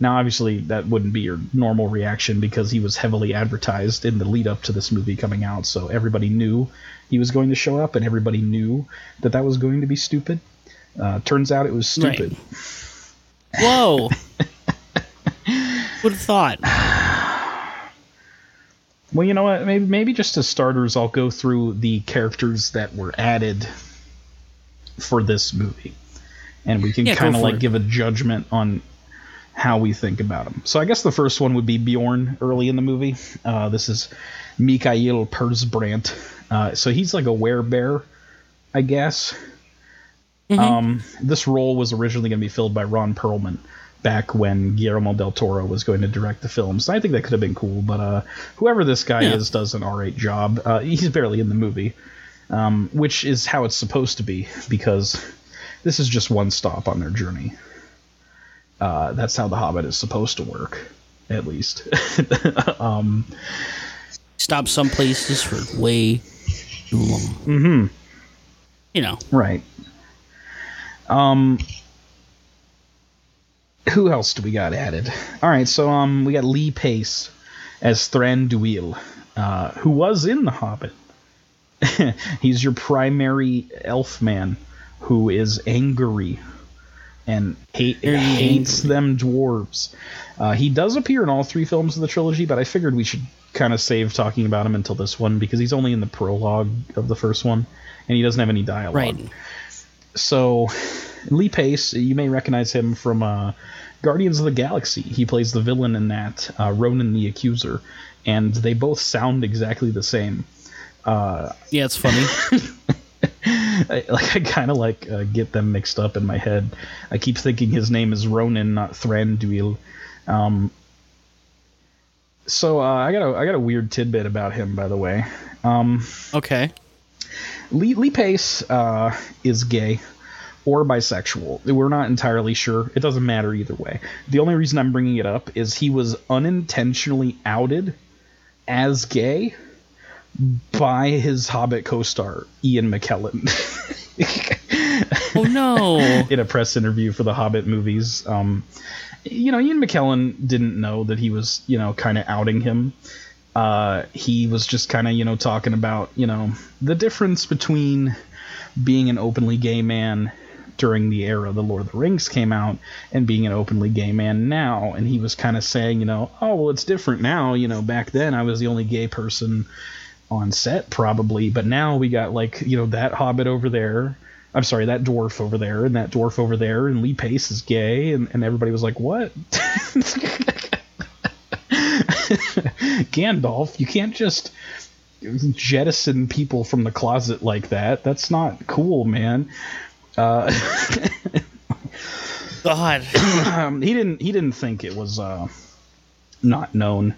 Now, obviously, that wouldn't be your normal reaction because he was heavily advertised in the lead up to this movie coming out, so everybody knew he was going to show up, and everybody knew that that was going to be stupid. Uh, turns out it was stupid. Whoa. Would have thought. Well, you know what? Maybe, maybe just as starters, I'll go through the characters that were added for this movie, and we can Yeah, kind of like it. give a judgment on how we think about them. So I guess the first one would be Bjorn early in the movie. Uh, this is Mikael Persbrandt. Uh, so he's like a werebear, I guess. Um, this role was originally going to be filled by Ron Perlman back when Guillermo del Toro was going to direct the film. So I think that could have been cool. But uh, whoever this guy Yeah. is does an alright job. Uh, he's barely in the movie, um, which is how it's supposed to be because this is just one stop on their journey. Uh, that's how The Hobbit is supposed to work, at least. um, Stop some places for way too long. Mm-hmm. You know. Right. Um who else do we got added? All right, so um we got Lee Pace as Thranduil, uh, who was in The Hobbit. He's your primary elf man who is angry and hate, hates them dwarves. Uh, he does appear in all three films of the trilogy, but I figured we should kind of save talking about him until this one because he's only in the prologue of the first one, and he doesn't have any dialogue. Right. So, Lee Pace, you may recognize him from uh, Guardians of the Galaxy. He plays the villain in that, uh, Ronan the Accuser, and they both sound exactly the same. Yeah, it's funny. I, like I kind of like uh, get them mixed up in my head. I keep thinking his name is Ronan, not Thranduil. Um, so uh, I got a I got a weird tidbit about him, by the way. Um, okay. Lee, Lee Pace uh, is gay or bisexual. We're not entirely sure. It doesn't matter either way. The only reason I'm bringing it up is he was unintentionally outed as gay by his Hobbit co-star Ian McKellen Oh no. in a press interview for the Hobbit movies. Um, you know, Ian McKellen didn't know that he was, you know, kind of outing him. Uh, he was just kind of, you know, talking about, you know, the difference between being an openly gay man during the era the Lord of the Rings came out and being an openly gay man now. And he was kind of saying, you know, oh, well, it's different now. You know, back then I was the only gay person on set, probably. But now we got, like, you know, that hobbit over there. I'm sorry, that dwarf over there and that dwarf over there, and Lee Pace is gay, and, and everybody was like, what? Gandalf, you can't just jettison people from the closet like that. That's not cool, man. God. Um, he didn't he didn't think it was uh, not known.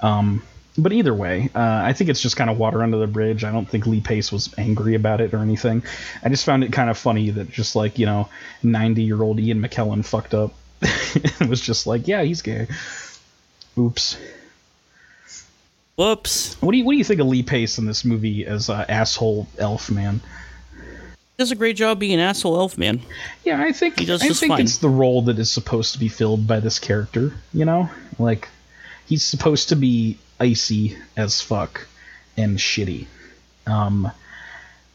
Um, but either way, uh, I think it's just kind of water under the bridge. I don't think Lee Pace was angry about it or anything. I just found it kind of funny that just like you know, ninety year old Ian McKellen fucked up. it was just like, yeah, he's gay. Oops. Whoops. What do you what do you think of Lee Pace in this movie as uh, asshole elf man? Does a great job being an asshole elf man. Yeah, I think He does I think fine. it's the role that is supposed to be filled by this character. You know, like he's supposed to be icy as fuck and shitty. Um,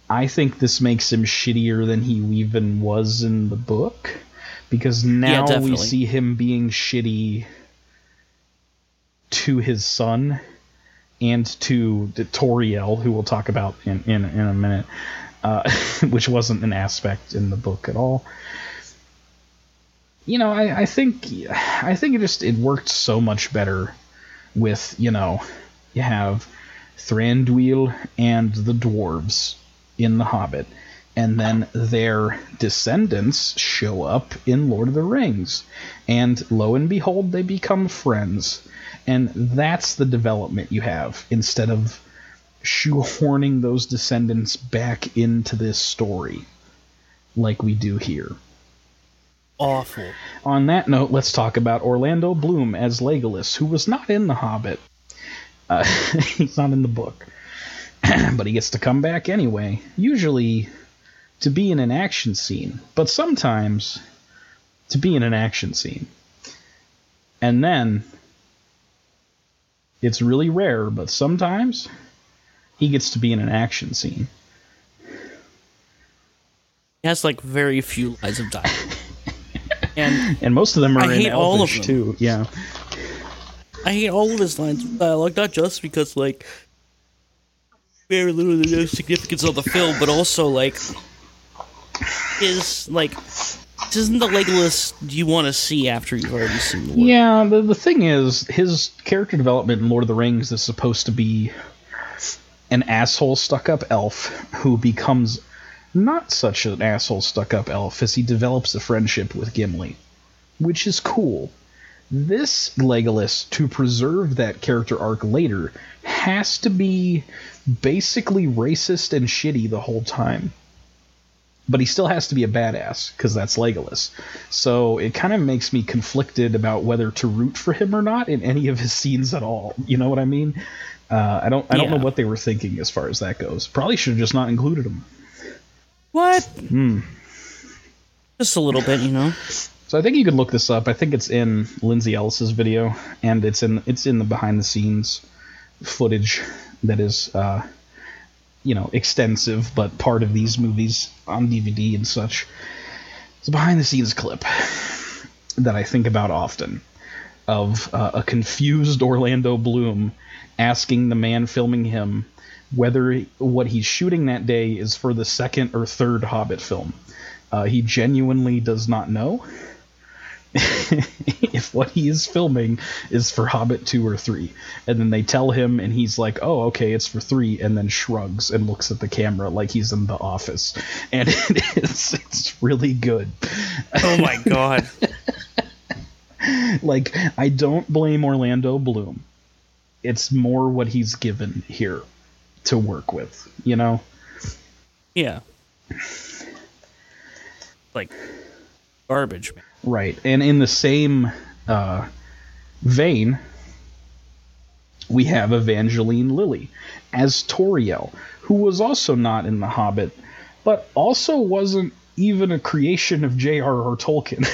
I think this makes him shittier than he even was in the book because now we see him being shitty to his son and to Tauriel, who we'll talk about in in, in a minute, uh, which wasn't an aspect in the book at all. You know, I, I think I think it just it worked so much better with you know you have Thranduil and the dwarves in The Hobbit, and then their descendants show up in Lord of the Rings, and lo and behold, they become friends, and that's the development you have instead of shoehorning those descendants back into this story like we do here. Awful. On that note, let's talk about Orlando Bloom as Legolas, who was not in The Hobbit. Uh, he's not in the book. but he gets to come back anyway, usually to be in an action scene, but sometimes to be in an action scene. And then, it's really rare, but sometimes he gets to be in an action scene. He has like very few lines of dialogue. And And most of them are I in hate all of Elvish, them. too. Yeah. I hate all of his lines of dialogue, not just because like very little to no significance of the film, but also like his like this isn't the Legolas you want to see after you've already seen the. Yeah, the, the thing is, his character development in Lord of the Rings is supposed to be an asshole stuck up elf who becomes not such an asshole stuck up elf as he develops a friendship with Gimli, which is cool. This Legolas, to preserve that character arc later, has to be basically racist and shitty the whole time but he still has to be a badass because that's Legolas. So it kind of makes me conflicted about whether to root for him or not in any of his scenes at all. You know what I mean? Uh, I don't. I don't know what they were thinking as far as that goes. Probably should have just not included him. What? Hmm. Just a little bit, you know. So I think you can look this up. I think it's in Lindsay Ellis's video, and it's in it's in the behind the scenes footage that is, uh, you know, extensive, but part of these movies on DVD and such. It's a behind the scenes clip that I think about often of uh, a confused Orlando Bloom asking the man filming him whether what he's shooting that day is for the second or third Hobbit film. Uh, he genuinely does not know if what he is filming is for Hobbit 2 or 3. And then they tell him, and he's like, oh, okay, it's for 3, and then shrugs and looks at the camera like he's in the office. And it is, it's really good. Oh my god. like, I don't blame Orlando Bloom. It's more what he's given here to work with, you know? Yeah. Like garbage, man. Right. And in the same uh, vein, we have Evangeline Lilly as Tauriel, who was also not in The Hobbit, but also wasn't even a creation of J.R.R. Tolkien.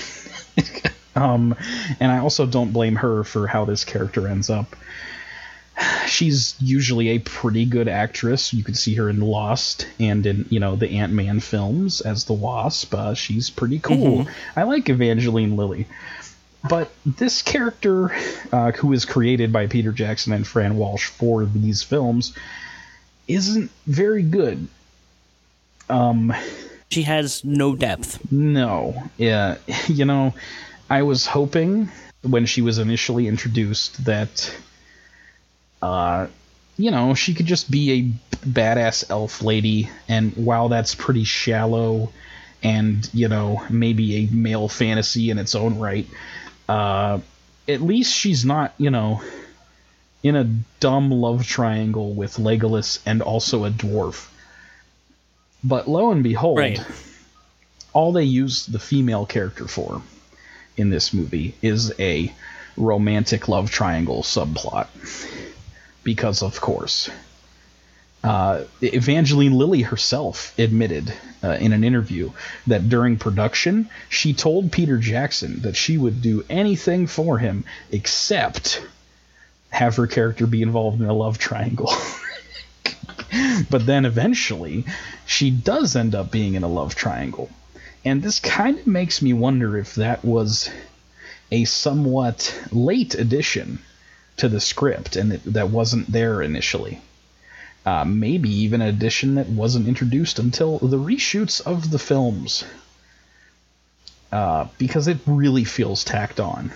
um, and I also don't blame her for how this character ends up. She's usually a pretty good actress. You could see her in Lost and in you know the Ant Man films as the Wasp. Uh, she's pretty cool. I like Evangeline Lilly, but this character, uh, who is created by Peter Jackson and Fran Walsh for these films, isn't very good. Um, She has no depth. no, yeah, you know, I was hoping when she was initially introduced that, uh, you know, she could just be a badass elf lady, and while that's pretty shallow, and you know, maybe a male fantasy in its own right, uh, at least she's not, you know, in a dumb love triangle with Legolas and also a dwarf. But lo and behold, Right. all they use the female character for in this movie is a romantic love triangle subplot. Because, of course. Uh, Evangeline Lilly herself admitted uh, in an interview that during production, she told Peter Jackson that she would do anything for him except have her character be involved in a love triangle. but then eventually, she does end up being in a love triangle. And this kind of makes me wonder if that was a somewhat late addition to the script and it, that wasn't there initially. Uh, maybe even an addition that wasn't introduced until the reshoots of the films. Uh, because it really feels tacked on.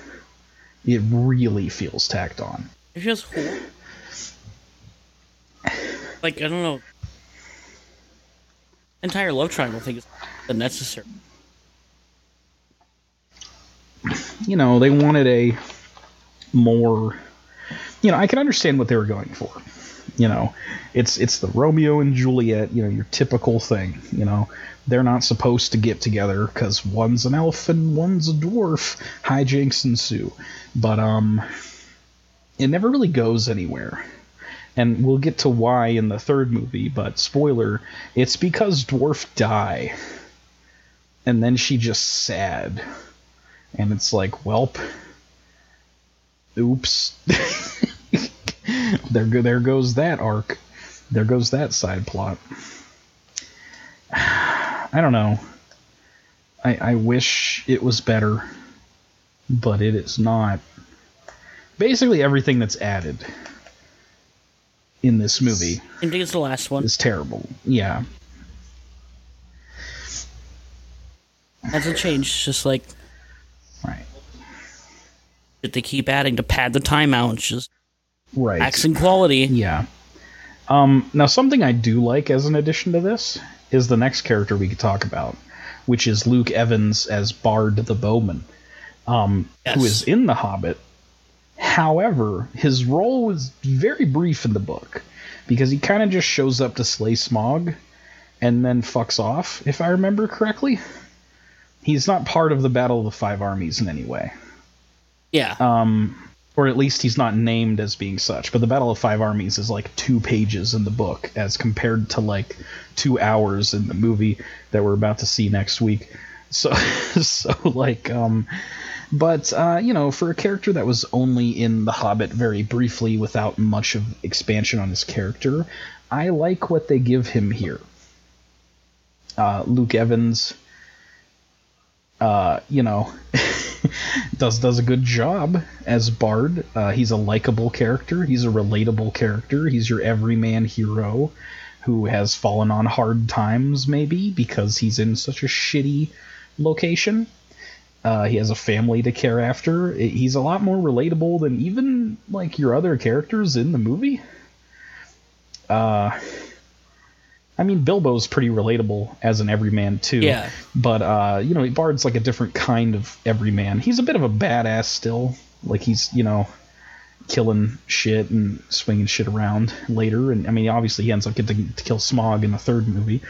It really feels tacked on. It's just hor- like I don't know. Entire love triangle thing is unnecessary. you know, they wanted a more you know, I can understand what they were going for. You know, it's it's the Romeo and Juliet, you know, your typical thing, you know. They're not supposed to get together cuz one's an elf and one's a dwarf. Hijinks ensue. But um it never really goes anywhere. And we'll get to why in the third movie, but spoiler, it's because dwarf die. And then she just sad and it's like, welp, oops. there, go, there goes that arc. There goes that side plot. I don't know. I, I wish it was better, but it is not. Basically, everything that's added in this movie I think it's the last one. It's terrible. Yeah. Hasn't changed. Just like Right. that they keep adding to pad the timeout. It's just Right. accent quality. Yeah. Um, now, something I do like as an addition to this is the next character we could talk about, which is Luke Evans as Bard the Bowman, um, Yes. is in The Hobbit. However, his role was very brief in the book because he kind of just shows up to slay Smaug and then fucks off, if I remember correctly. He's not part of the Battle of the Five Armies in any way Yeah. um, or at least he's not named as being such. But the Battle of Five Armies is like two pages in the book, as compared to like two hours in the movie that we're about to see next week. So, so like, um, but uh, you know, for a character that was only in The Hobbit very briefly, without much of expansion on his character, I like what they give him here. Uh, Luke Evans uh, you know, does does a good job as Bard. Uh, he's a likable character. He's a relatable character. He's your everyman hero who has fallen on hard times, maybe because he's in such a shitty location. Uh, he has a family to care after. He's a lot more relatable than even like your other characters in the movie. Uh, I mean, Bilbo's pretty relatable as an everyman too. Yeah. But uh, you know, Bard's like a different kind of everyman. He's a bit of a badass still. Like he's you know killing shit and swinging shit around later. And I mean, obviously he ends up getting to kill Smaug in the third movie.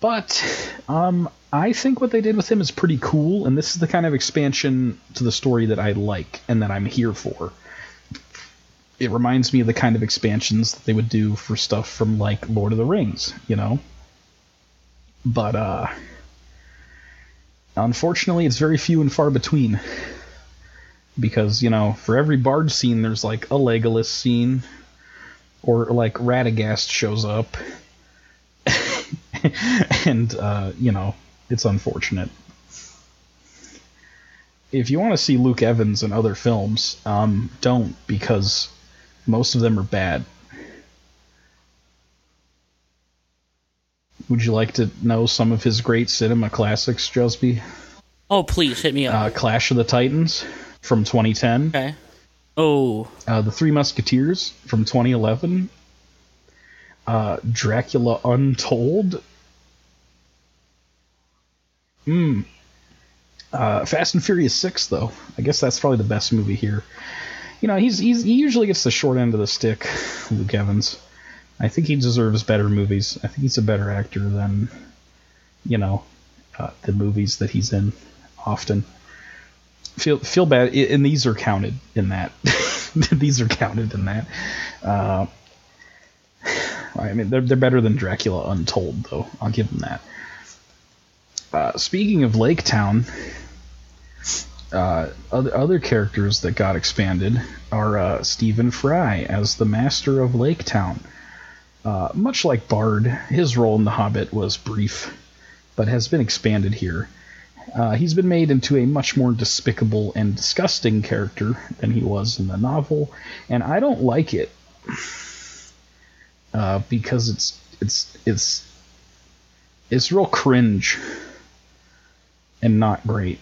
But um, I think what they did with him is pretty cool, and this is the kind of expansion to the story that I like and that I'm here for. It reminds me of the kind of expansions that they would do for stuff from like Lord of the Rings, you know. But uh unfortunately it's very few and far between. Because, you know, for every bard scene there's like a Legolas scene or like Radagast shows up and uh, you know it's unfortunate. If you want to see Luke Evans in other films, um, don't because most of them are bad. Would you like to know some of his great cinema classics, Jusby? Oh, please hit me up. Uh, Clash of the Titans from 2010. okay. Oh, Uh, the Three Musketeers from 2011. Uh, Dracula Untold. Hmm. Uh, Fast and Furious 6, though. I guess that's probably the best movie here. You know, he's, he's he usually gets the short end of the stick, Luke Evans. I think he deserves better movies. I think he's a better actor than, you know, uh, the movies that he's in often feel feel bad, and these are counted in that. these are counted in that. Uh, I mean, they're they're better than Dracula Untold, though. I'll give them that. Uh, speaking of Lake Town, uh, other other characters that got expanded are uh, Stephen Fry as the Master of Lake Town. Uh, much like Bard, his role in The Hobbit was brief, but has been expanded here. Uh, he's been made into a much more despicable and disgusting character than he was in the novel, and I don't like it uh, because it's it's it's it's real cringe and not great.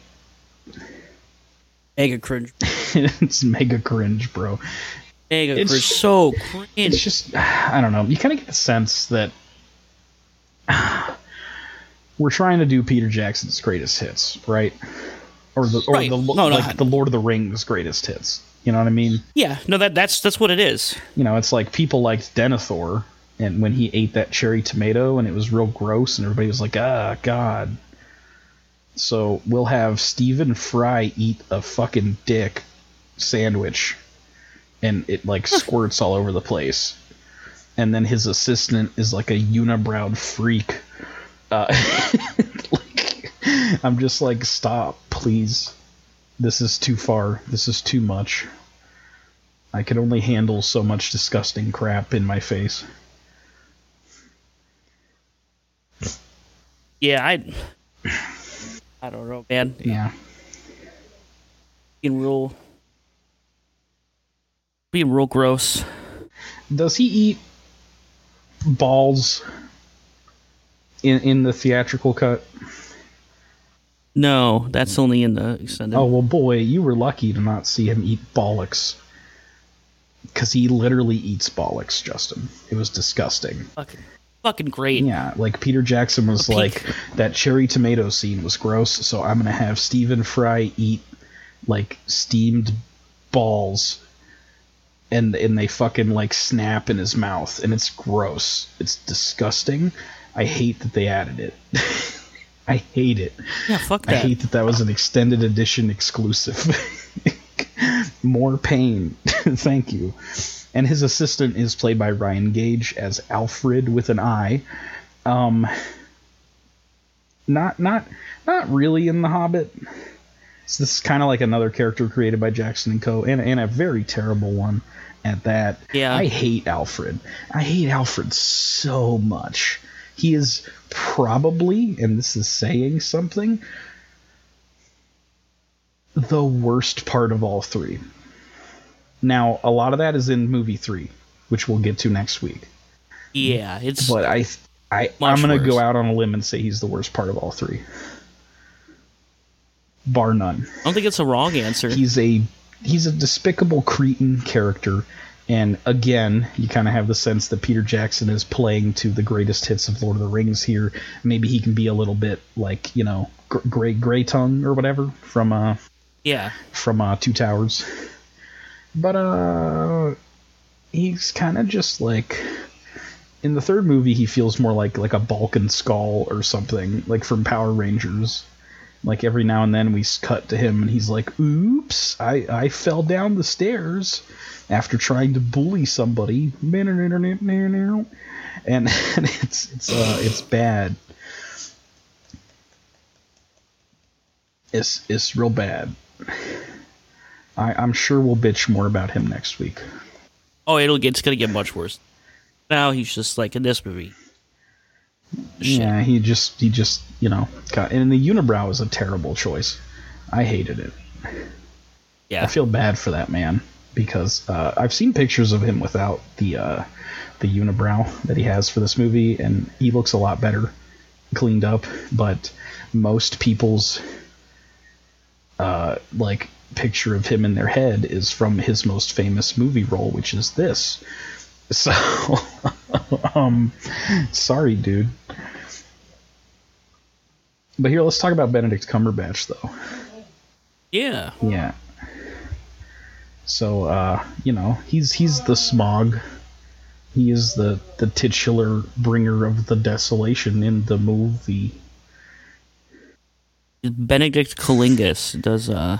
Mega cringe. it's mega cringe, bro. Mega It's- cringe. So cringe. It's just I don't know. You kind of get the sense that we're trying to do Peter Jackson's greatest hits, right? Or the or Right. the No, no, like I- the Lord of the Rings greatest hits. You know what I mean? Yeah, no, that that's that's what it is. You know, it's like people liked Denethor, and when he ate that cherry tomato, and it was real gross, and everybody was like, "Ah, God." So we'll have Stephen Fry eat a fucking dick sandwich, and it like squirts all over the place. And then his assistant is like a unibrowed freak. Uh, like, I'm just like, stop, please. This is too far. This is too much. I can only handle so much disgusting crap in my face. Yeah, I. I don't know, man. Yeah. Being real. Being real gross. Does he eat balls in in the theatrical cut? No, that's only in the extended. Oh well, boy, you were lucky to not see him eat bollocks. Because he literally eats bollocks, Justin. It was disgusting. fucking, fucking great. Yeah, like Peter Jackson was A like, pink- that cherry tomato scene was gross, so I'm gonna have Stephen Fry eat like steamed balls, and and they fucking like snap in his mouth, and it's gross. It's disgusting. I hate that they added it. I hate it. Yeah, fuck that. I hate that that was an extended edition exclusive. More pain. Thank you. And his assistant is played by Ryan Gage as Alfrid with an I. Um, not not not really in The Hobbit. So this is kind of like another character created by Jackson and Co. and and a very terrible one at that. Yeah. I hate Alfrid. I hate Alfrid so much. He is probably, and this is saying something, the worst part of all three. Now, a lot of that is in movie three, which we'll get to next week. Yeah, it's But I, I, I'm gonna worse. go out on a limb and say he's the worst part of all three, bar none. I don't think it's a wrong answer. He's a he's a despicable cretin character, and again, you kind of have the sense that Peter Jackson is playing to the greatest hits of Lord of the Rings here. Maybe he can be a little bit like you know Gr- Gray Gray Tongue or whatever from uh yeah, from uh, Two Towers. But uh, he's kind of just like in the third movie. He feels more like like a Bulk and Skull or something, like from Power Rangers. Like every now and then we cut to him and he's like, "Oops, I I fell down the stairs after trying to bully somebody." And, it's it's uh it's bad. It's it's real bad. I, I'm sure we'll bitch more about him next week. Oh, it'll get it's gonna get much worse. Now he's just like in this movie. Shit. Yeah, he just he just you know got and the unibrow is a terrible choice. I hated it. Yeah. I feel bad for that man because uh, I've seen pictures of him without the uh, the unibrow that he has for this movie, and he looks a lot better, cleaned up. But most people's uh, like picture of him in their head is from his most famous movie role, which is this. So, um, sorry, dude. But here, let's talk about Benedict Cumberbatch, though. yeah. Yeah. So uh, you know, he's he's the Smaug. He is the the titular bringer of the desolation in the movie. Benedict Kalingus does uh,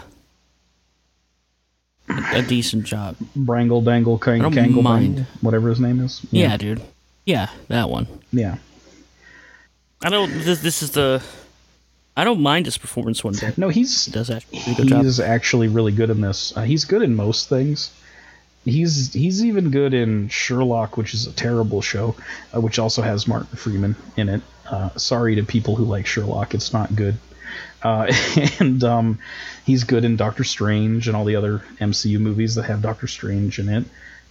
a, decent job. Brangle dangle kang, kangle mind. bangle, whatever his name is. Yeah. dude. Yeah, that one. Yeah. I don't. This, this is the. I don't mind his performance one bit. No, he's He does actually good job. he's actually really good in this. Uh, he's good in most things. He's he's even good in Sherlock, which is a terrible show, uh, which also has Martin Freeman in it. Uh, sorry to people who like Sherlock, it's not good. Uh, and um, he's good in Doctor Strange and all the other MCU movies that have Doctor Strange in it.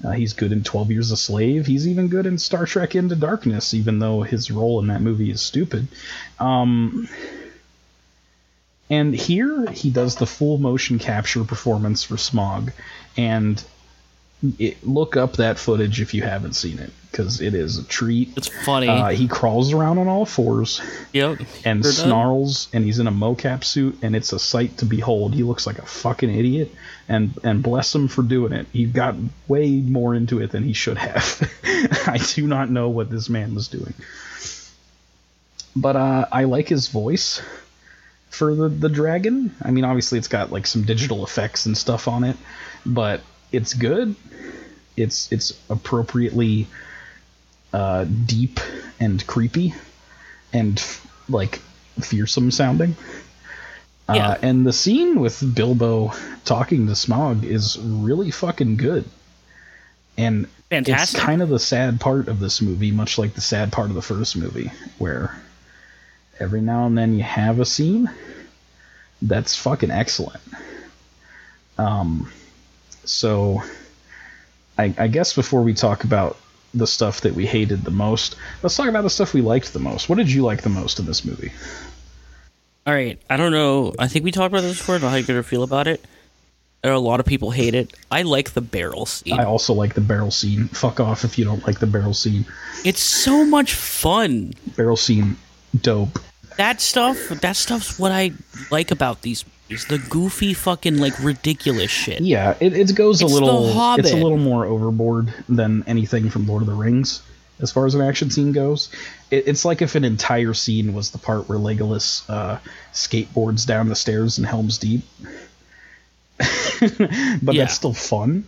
Uh, he's good in 12 Years a Slave. He's even good in Star Trek Into Darkness, even though his role in that movie is stupid. Um, and here he does the full motion capture performance for Smaug, and it, look up that footage if you haven't seen it because it is a treat. It's funny. Uh, he crawls around on all fours yep. and Sure does. snarls, and he's in a mocap suit, and it's a sight to behold. He looks like a fucking idiot, and and bless him for doing it. He got way more into it than he should have. I do not know what this man was doing, but uh, I like his voice for the the dragon. I mean, obviously it's got like some digital effects and stuff on it, but it's good. It's it's appropriately uh, deep and creepy and like fearsome sounding. Yeah. Uh, and the scene with Bilbo talking to Smaug is really fucking good. And Fantastic. it's kind of the sad part of this movie, much like the sad part of the first movie, where every now and then you have a scene that's fucking excellent. Um, so I, I guess before we talk about the stuff that we hated the most, let's talk about the stuff we liked the most. What did you like the most in this movie? All right. I don't know. I think we talked about this before. I how you're gonna feel about it. A lot of people hate it. I like the barrel scene. I also like the barrel scene. Fuck off if you don't like the barrel scene. It's so much fun. Barrel scene, dope. That stuff. That stuff's what I like about these movies. The goofy, fucking like ridiculous shit. Yeah, it, it goes a It's The little. It's a little more overboard than anything from Lord of the Rings, as far as an action scene goes. It, it's like if an entire scene was the part where Legolas uh, skateboards down the stairs in Helm's Deep. but Yeah. that's still fun.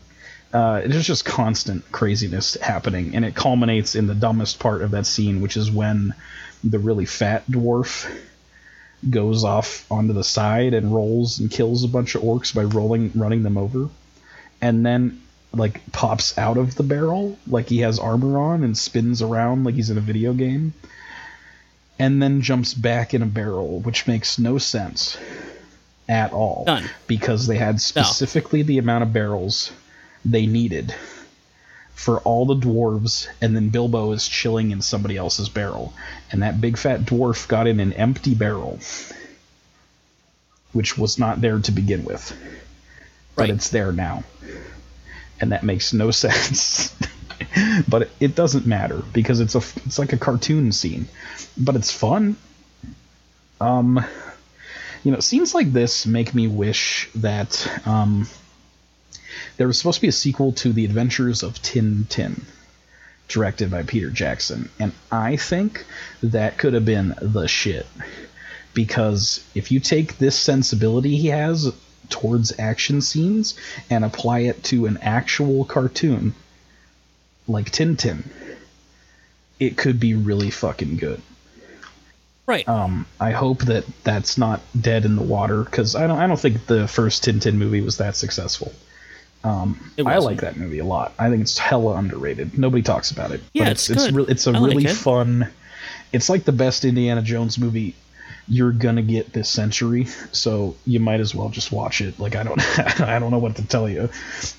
Uh, there's just constant craziness happening, and it culminates in the dumbest part of that scene, which is when the really fat dwarf goes off onto the side and rolls and kills a bunch of orcs by rolling running them over. And then like pops out of the barrel like he has armor on and spins around like he's in a video game. And then jumps back in a barrel which makes no sense at all. None. because they had specifically the amount of barrels they needed for all the dwarves, and then Bilbo is chilling in somebody else's barrel, and that big fat dwarf got in an empty barrel, which was not there to begin with, Right. but it's there now, and that makes no sense. but it, doesn't matter because it's a it's like a cartoon scene, but it's fun. Um, you know, scenes like this make me wish that um, there was supposed to be a sequel to The Adventures of Tintin, directed by Peter Jackson, and I think that could have been the shit. Because if you take this sensibility he has towards action scenes and apply it to an actual cartoon like Tintin, it could be really fucking good. Right. Um, I hope that that's not dead in the water because I don't. I don't think the first Tintin movie was that successful. Um, I like that movie a lot. I think it's hella underrated. Nobody talks about it. Yeah, but it's it's good. re- it's a like really it. fun. It's like the best Indiana Jones movie you're gonna get this century. So you might as well just watch it. Like I don't. I don't know what to tell you.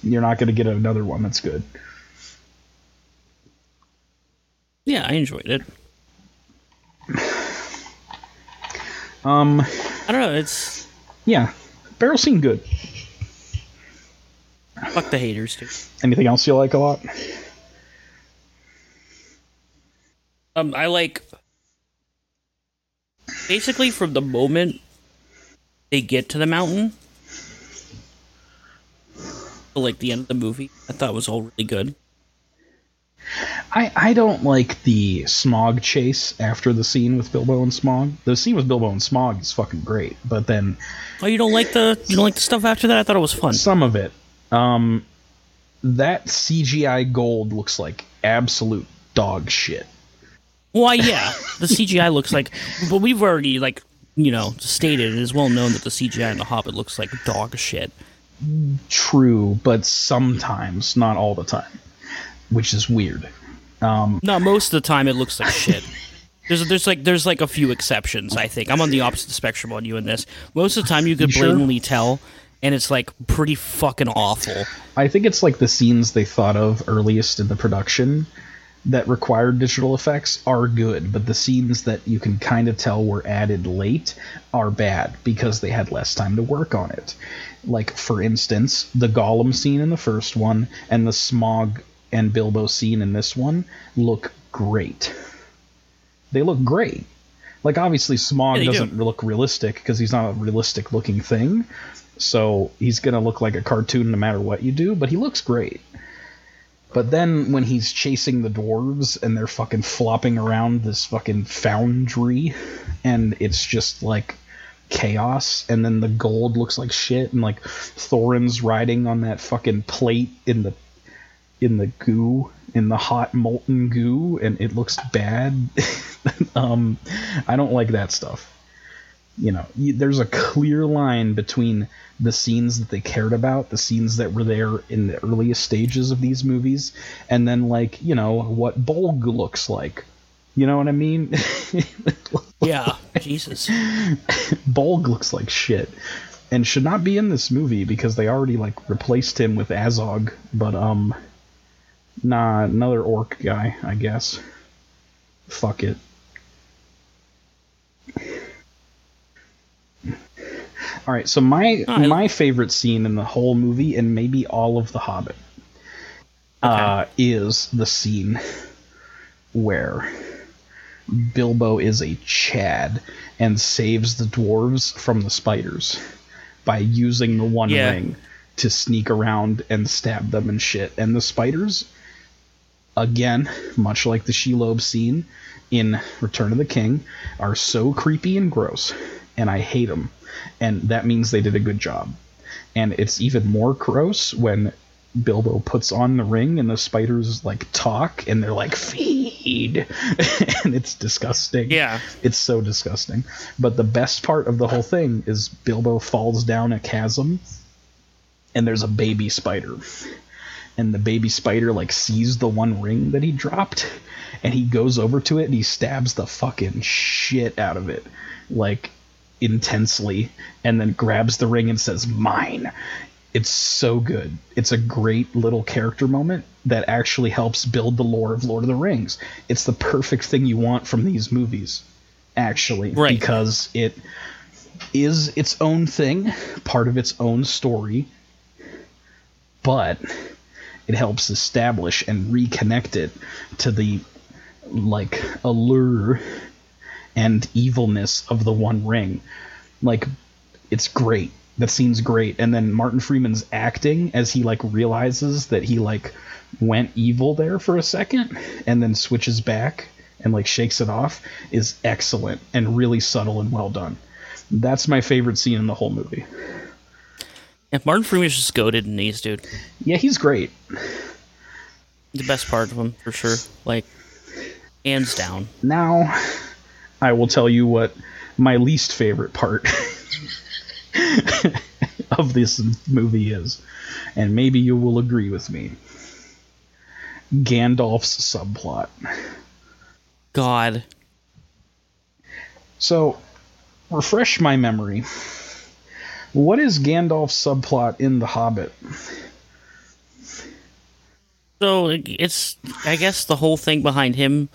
You're not gonna get another one that's good. Yeah, I enjoyed it. Um. I don't know. It's Yeah. Barrel scene good. Fuck the haters, dude. Anything else you like a lot? Um, I like basically from the moment they get to the mountain to like the end of the movie. I thought it was all really good. I, I don't like the Smaug chase after the scene with Bilbo and Smaug. The scene with Bilbo and Smaug is fucking great, but then Oh, you don't like the you don't like the stuff after that? I thought it was fun. some of it, um, that CGI gold looks like absolute dog shit. Why, yeah, the CGI looks like, but we've already like you know stated it is well known that the CGI in the Hobbit looks like dog shit. True, but sometimes, not all the time, which is weird. Um, No, most of the time it looks like shit. There's there's like there's like a few exceptions. I think I'm on the opposite spectrum on you in this. Most of the time you could You sure? blatantly tell, and it's like pretty fucking awful. I think it's like the scenes they thought of earliest in the production that required digital effects are good, but the scenes that you can kind of tell were added late are bad because they had less time to work on it. Like, for instance, the Gollum scene in the first one and the Smaug and Bilbo scene in this one look great. They look great. Like, obviously, Smaug Yeah, doesn't look realistic because he's not a realistic looking thing. So he's gonna look like a cartoon no matter what you do, but he looks great. But then when he's chasing the dwarves and they're fucking flopping around this fucking foundry and it's just like chaos and then the gold looks like shit and like Thorin's riding on that fucking plate in the in the goo in the hot molten goo and it looks bad. um I don't like that stuff you know, y- there's a clear line between the scenes that they cared about, the scenes that were there in the earliest stages of these movies, and then like, you know, what Bolg looks like. You know what I mean? Yeah, Jesus. Bolg looks like shit and should not be in this movie because they already like replaced him with Azog, but um nah, another orc guy, I guess. Fuck it. All right, so my I- my favorite scene in the whole movie and maybe all of The Hobbit uh, is the scene where Bilbo is a Chad and saves the dwarves from the spiders by using the One Yeah. Ring to sneak around and stab them and shit. And the spiders, again, much like the Shelob scene in Return of the King, are so creepy and gross, and I hate them. And that means they did a good job. And it's even more gross when Bilbo puts on the ring and the spiders like talk and they're like feed and it's disgusting. Yeah. It's so disgusting. But the best part of the whole thing is Bilbo falls down a chasm and there's a baby spider. And the baby spider like sees the one ring that he dropped and he goes over to it and he stabs the fucking shit out of it. Like intensely and then grabs the ring and says, Mine. It's so good. It's a great little character moment that actually helps build the lore of Lord of the Rings. It's the perfect thing you want from these movies, actually, Right. because it is its own thing, part of its own story, but it helps establish and reconnect it to the like allure and evilness of the One Ring. Like, it's great. That scene's great. And then Martin Freeman's acting as he like realizes that he like went evil there for a second and then switches back and like shakes it off is excellent and really subtle and well done. That's my favorite scene in the whole movie. If Martin Freeman's just goaded in these, dude. Yeah, he's great. The best part of him, for sure. Like, hands down. Now, I will tell you what my least favorite part of this movie is, and maybe you will agree with me. Gandalf's subplot. God. So, refresh my memory. What is Gandalf's subplot in The Hobbit? So it's, I guess, the whole thing behind him.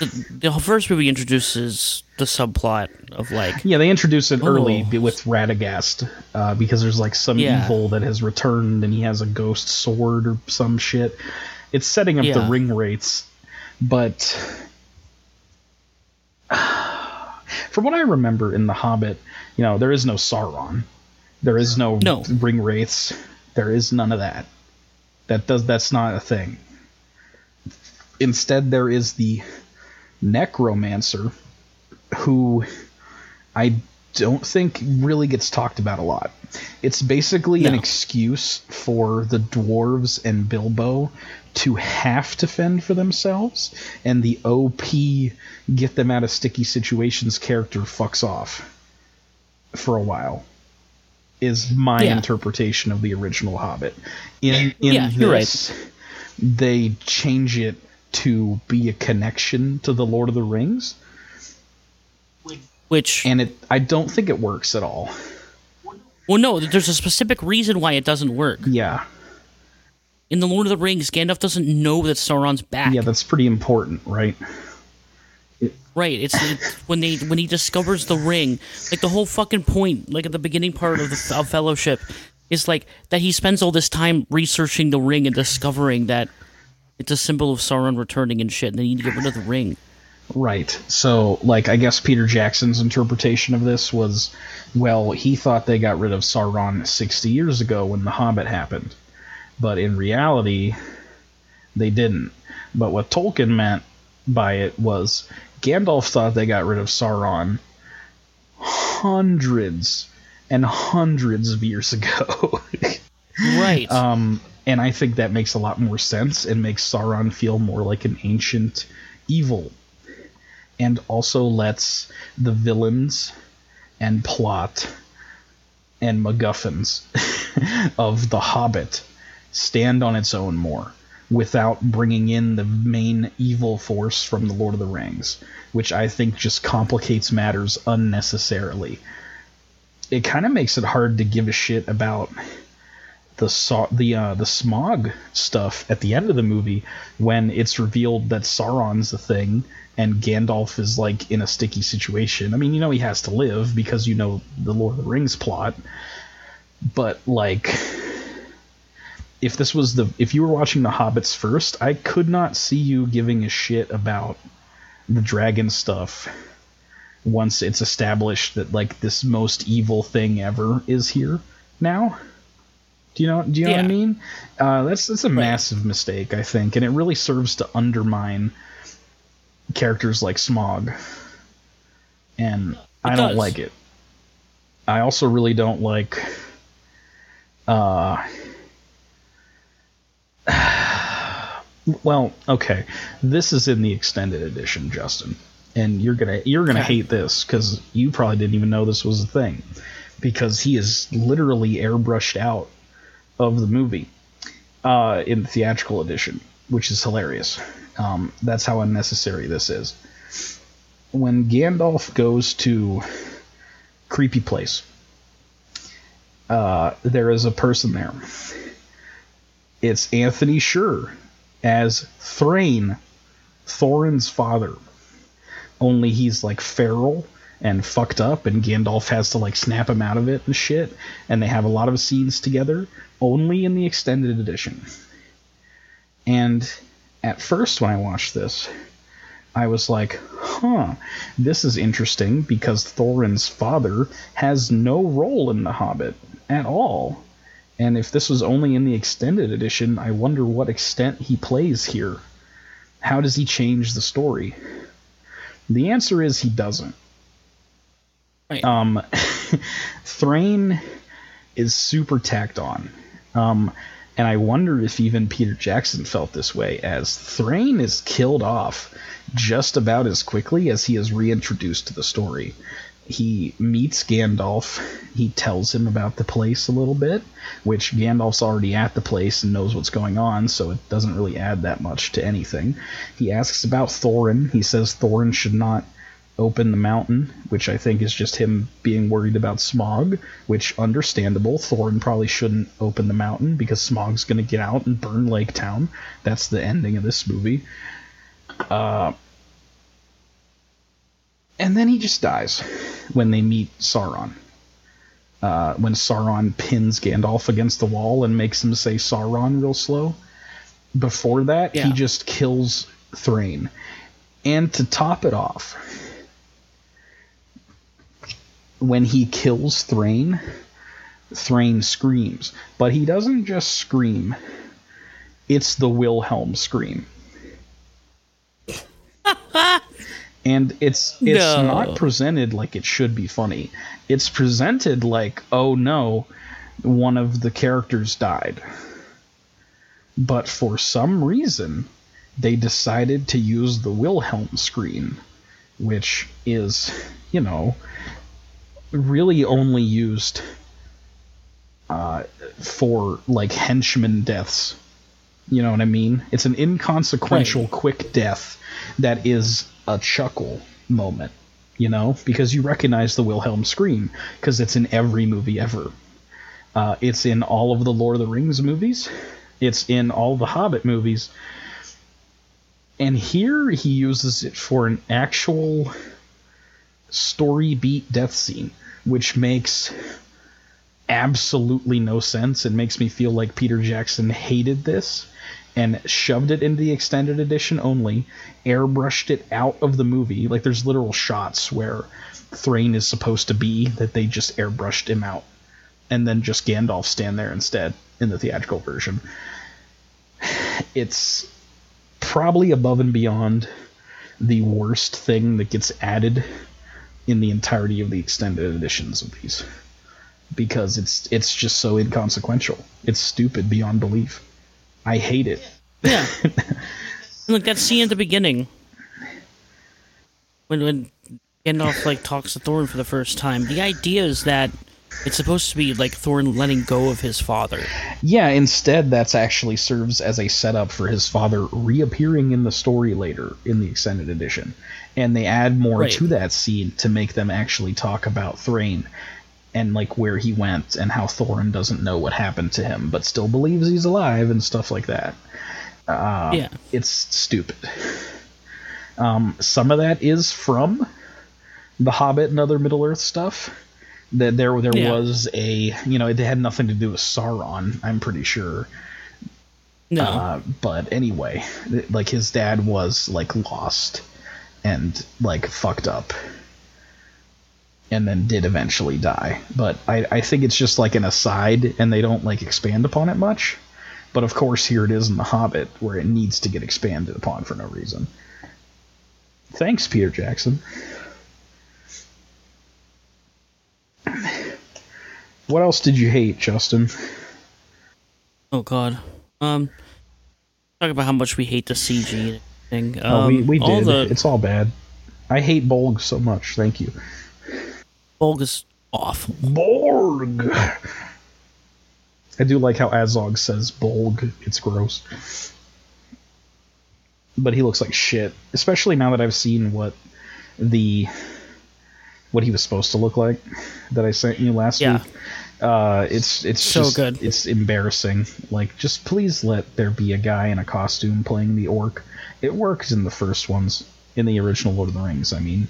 The, the first movie introduces the subplot of like, Yeah, they introduce it early Oh. b- with Radagast uh, because there's like some Yeah. evil that has returned and he has a ghost sword or some shit. It's setting up the Yeah. ring wraiths, but from what I remember in The Hobbit, you know, there is no Sauron, there is no, No. ring wraiths, there is none of that. That does that's not a thing. Instead, there is the necromancer who I don't think really gets talked about a lot. It's basically an excuse for the dwarves and Bilbo to have to fend for themselves, and the OP get them out of sticky situations character fucks off for a while. Is my Yeah. interpretation of the original Hobbit. In in Yeah, you're right. this, they change it to be a connection to the Lord of the Rings, which, and it I don't think it works at all. well, no, there's a specific reason why it doesn't work. Yeah, In the Lord of the Rings, Gandalf doesn't know that Sauron's back. yeah, that's pretty important, right? Right. It's, it's when they when he discovers the ring, like the whole fucking point, like at the beginning part of the of Fellowship, is like that he spends all this time researching the ring and discovering that it's a symbol of Sauron returning and shit, and they need to get rid of the ring. Right. So, like, I guess Peter Jackson's interpretation of this was, well, he thought they got rid of Sauron 60 years ago when The Hobbit happened. But in reality, they didn't. But what Tolkien meant by it was Gandalf thought they got rid of Sauron hundreds and hundreds of years ago. Right. Um, and I think that makes a lot more sense and makes Sauron feel more like an ancient evil. And also lets the villains and plot and MacGuffins of The Hobbit stand on its own more without bringing in the main evil force from The Lord of the Rings, which I think just complicates matters unnecessarily. It kind of makes it hard to give a shit about the the uh, the Smaug stuff at the end of the movie when it's revealed that Sauron's the thing and Gandalf is like in a sticky situation. I mean, you know he has to live because you know the Lord of the Rings plot, but like if this was the if you were watching the Hobbits first, I could not see you giving a shit about the dragon stuff once it's established that like this most evil thing ever is here now. Do you know? Do you know what I mean? Uh, that's that's a massive mistake, I think, and it really serves to undermine characters like Smaug. And I don't like it. I also really don't like. Uh, well, okay, this is in the extended edition, Justin, and you're gonna you're gonna hate this because you probably didn't even know this was a thing, because he is literally airbrushed out of the movie uh, in the theatrical edition, which is hilarious. Um, that's how unnecessary this is. When Gandalf goes to creepy place. Uh, there is a person there. It's Antony Sher as Thrain, Thorin's father. Only he's like feral and fucked up, and Gandalf has to like snap him out of it and shit. And they have a lot of scenes together, only in the extended edition. And at first, when I watched this, I was like, huh, this is interesting because Thorin's father has no role in The Hobbit at all. And if this was only in the extended edition, I wonder what extent he plays here. How does he change the story? The answer is he doesn't. Right. Um, Thrain is super tacked on. Um, and I wonder if even Peter Jackson felt this way, as Thrain is killed off just about as quickly as he is reintroduced to the story. He meets Gandalf, he tells him about the place a little bit, which Gandalf's already at the place and knows what's going on, so it doesn't really add that much to anything. He asks about Thorin, he says Thorin should not open the mountain, which I think is just him being worried about Smaug, which understandable. Thorin probably shouldn't open the mountain because Smaug's going to get out and burn Lake Town. That's the ending of this movie. Uh, and then he just dies when they meet Sauron. Uh, when Sauron pins Gandalf against the wall and makes him say Sauron real slow. Before that, Yeah. he just kills Thrain. And to top it off, when he kills Thrain, Thrain screams. But he doesn't just scream, it's the Wilhelm scream. and it's it's No. not presented like it should be funny. It's presented like, oh no, one of the characters died. But for some reason, they decided to use the Wilhelm scream, which is, you know, really only used uh, for like henchman deaths. You know what I mean? It's an inconsequential, Right. quick death that is a chuckle moment. You know, because you recognize the Wilhelm scream because it's in every movie ever. Uh, it's in all of the Lord of the Rings movies. It's in all the Hobbit movies. And here he uses it for an actual story beat death scene, which makes absolutely no sense and makes me feel like Peter Jackson hated this and shoved it into the extended edition only, airbrushed it out of the movie. Like there's literal shots where Thrain is supposed to be that they just airbrushed him out. And then just Gandalf stand there instead in the theatrical version. It's probably above and beyond the worst thing that gets added in the entirety of the extended editions of these because it's it's just so inconsequential. It's stupid beyond belief. I hate it. Yeah. Look, that scene at the beginning when when Gandalf like talks to Thorin for the first time. The idea is that it's supposed to be like Thorin letting go of his father. Yeah, instead that's actually serves as a setup for his father reappearing in the story later in the extended edition. And they add more Right. to that scene to make them actually talk about Thrain and like where he went and how Thorin doesn't know what happened to him but still believes he's alive and stuff like that. Uh, yeah. it's stupid. Um, some of that is from The Hobbit and other Middle Earth stuff. That there there Yeah. was a you know it had nothing to do with Sauron. I'm pretty sure. No. Uh, but anyway, like his dad was like lost and like fucked up, and then did eventually die. But I I think it's just like an aside, and they don't like expand upon it much. But of course, here it is in The Hobbit, where it needs to get expanded upon for no reason. Thanks, Peter Jackson. What else did you hate, Justin? oh God. Um. Talk about how much we hate the CG thing. Um, oh, we, we all did. the It's all bad. I hate Bolg so much. Thank you. Bolg is awful. Borg. I do like how Azog says Bolg. It's gross. But he looks like shit. Especially now that I've seen what the what he was supposed to look like that I sent you last Yeah. week. Uh, it's it's So just, good. It's embarrassing. Like, just please let there be a guy in a costume playing the orc. It worked in the first ones, in the original Lord of the Rings. I mean,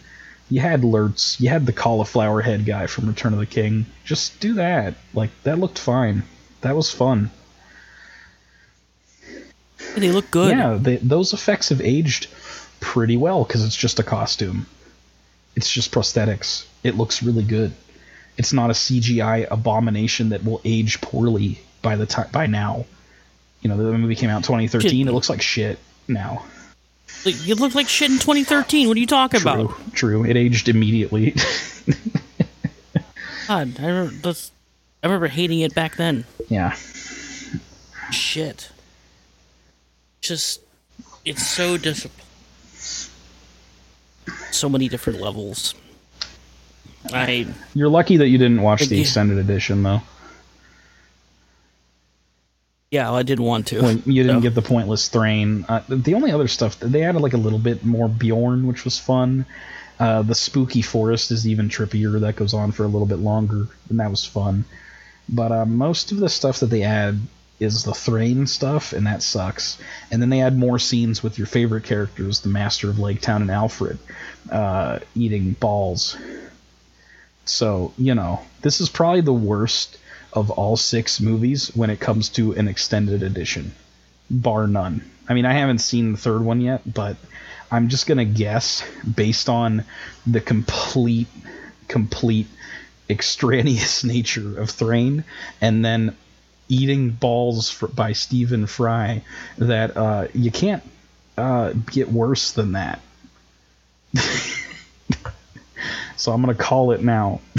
you had Lurtz, you had the cauliflower head guy from Return of the King. Just do that. Like, that looked fine. That was fun. They look good. Yeah, they, those effects have aged pretty well because it's just a costume. It's just prosthetics. It looks really good. It's not a CGI abomination that will age poorly by the time by now. You know, the movie came out in 2013. It looks like shit now. It looked like shit in 2013. What are you talking True, about? true. It aged immediately. God, I remember, that's, I remember hating it back then. yeah. Shit. Just, it's so disappointing. So many different levels. I You're lucky that you didn't watch the Yeah. extended edition though. yeah, I didn't want to. Well, you didn't So, get the pointless Thrain. Uh, the only other stuff they added like a little bit more Beorn, which was fun. Uh, the spooky forest is even trippier. That goes on for a little bit longer, and that was fun. But uh, most of the stuff that they add is the Thrain stuff, and that sucks. And then they add more scenes with your favorite characters, the Master of Lake Town and Alfrid, uh, eating balls. So, you know, this is probably the worst of all six movies when it comes to an extended edition, bar none. I mean, I haven't seen the third one yet, but I'm just going to guess based on the complete, complete extraneous nature of Thrain and then eating balls for, by Stephen Fry that uh, you can't uh, get worse than that. so I'm going to call it now.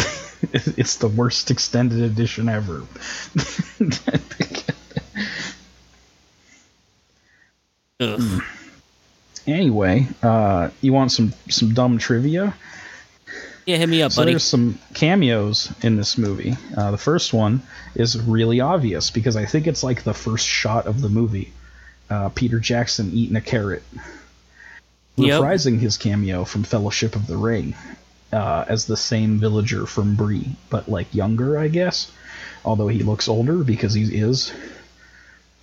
it's the worst extended edition ever. anyway, uh, you want some some dumb trivia? Yeah, hit me up, So buddy. there's some cameos in this movie. Uh, the first one is really obvious because I think it's like the first shot of the movie. Uh, Peter Jackson eating a carrot, Yep. reprising his cameo from Fellowship of the Ring uh, as the same villager from Bree, but like younger, I guess. Although he looks older because he is,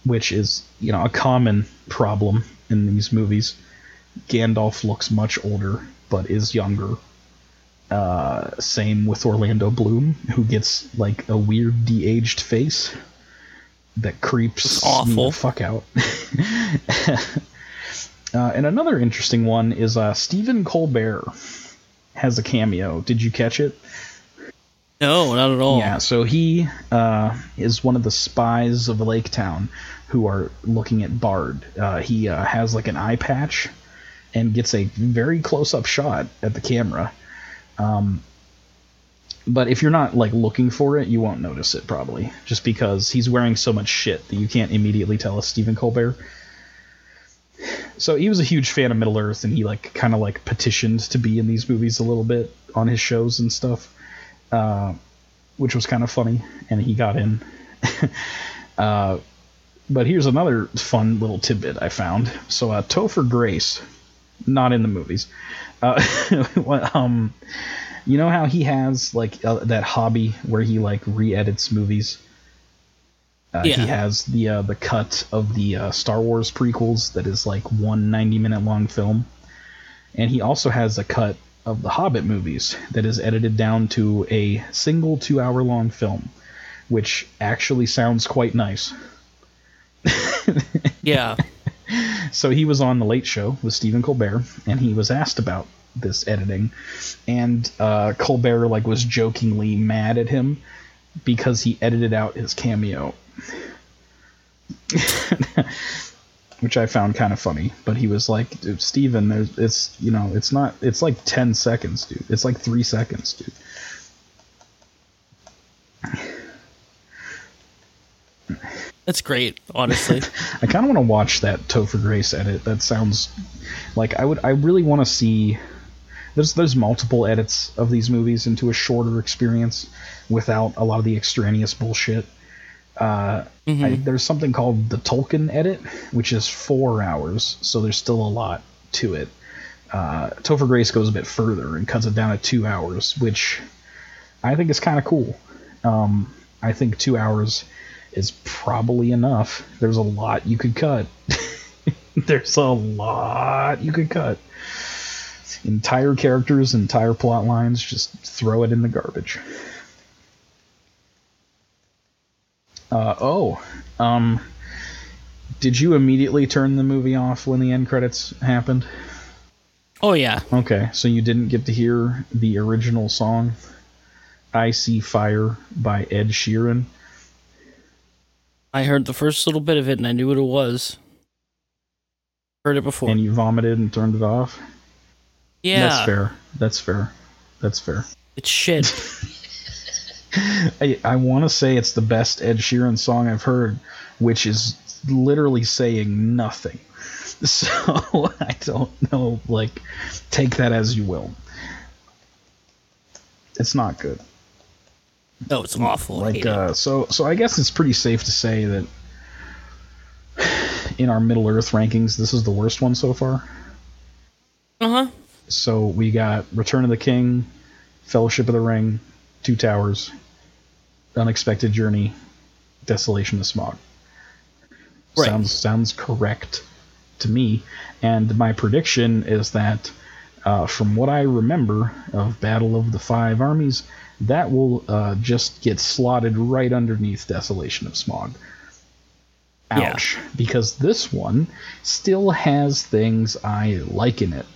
which is you know a common problem in these movies. Gandalf looks much older but is younger. Uh, same with Orlando Bloom, who gets like a weird de-aged face that creeps awful. the fuck out. uh, and another interesting one is uh, Stephen Colbert has a cameo. Did you catch it? no, not at all. Yeah, so he uh, is one of the spies of Lake Town who are looking at Bard. Uh, he uh, has like an eye patch and gets a very close up shot at the camera. Um, but if you're not like looking for it, you won't notice it probably, just because he's wearing so much shit that you can't immediately tell it's Stephen Colbert. So he was a huge fan of Middle Earth, and he like kind of like petitioned to be in these movies a little bit on his shows and stuff uh, which was kind of funny, and he got in. uh, but here's another fun little tidbit I found. So uh, Topher Grace, not in the movies. Uh, um, you know how he has like uh, that hobby where he like re-edits movies. Uh, Yeah. He has the uh, the cut of the uh, Star Wars prequels that is like one 90 minute long film, and he also has a cut of the Hobbit movies that is edited down to a single two hour long film, which actually sounds quite nice. Yeah. So he was on the Late Show with Stephen Colbert, and he was asked about this editing, and uh, Colbert like was jokingly mad at him because he edited out his cameo, which I found kind of funny. But he was like, "Stephen, it's you know it's not it's like ten seconds, dude. It's like three seconds, dude." That's great, honestly. I kind of want to watch that Topher Grace edit. That sounds like I would. I really want to see. There's there's multiple edits of these movies into a shorter experience without a lot of the extraneous bullshit. Uh, I, there's something called the Tolkien edit, which is four hours, so there's still a lot to it. uh, Topher Grace goes a bit further and cuts it down to two hours, which I think is kind of cool. Um, I think two hours is probably enough. There's a lot you could cut. There's a lot you could cut. Entire characters, entire plot lines, just throw it in the garbage. Uh, oh, um, did you immediately turn the movie off when the end credits happened? Oh yeah. Okay, so you didn't get to hear the original song, "I See Fire" by Ed Sheeran. I heard the first little bit of it and I knew what it was. Heard it before. And you vomited and turned it off. yeah. That's fair. That's fair. That's fair. It's shit. I, I want to say it's the best Ed Sheeran song I've heard, which is literally saying nothing. So I don't know. Like, take that as you will. It's not good. No, it's awful. Like, uh, so so I guess it's pretty safe to say that in our Middle Earth rankings, this is the worst one so far. Uh-huh. So we got Return of the King, Fellowship of the Ring, Two Towers, Unexpected Journey, Desolation of Smaug. Right. Sounds sounds correct to me. And my prediction is that, uh, from what I remember of Battle of the Five Armies, that will uh, just get slotted right underneath Desolation of Smaug. Yeah. Ouch. Because this one still has things I like in it.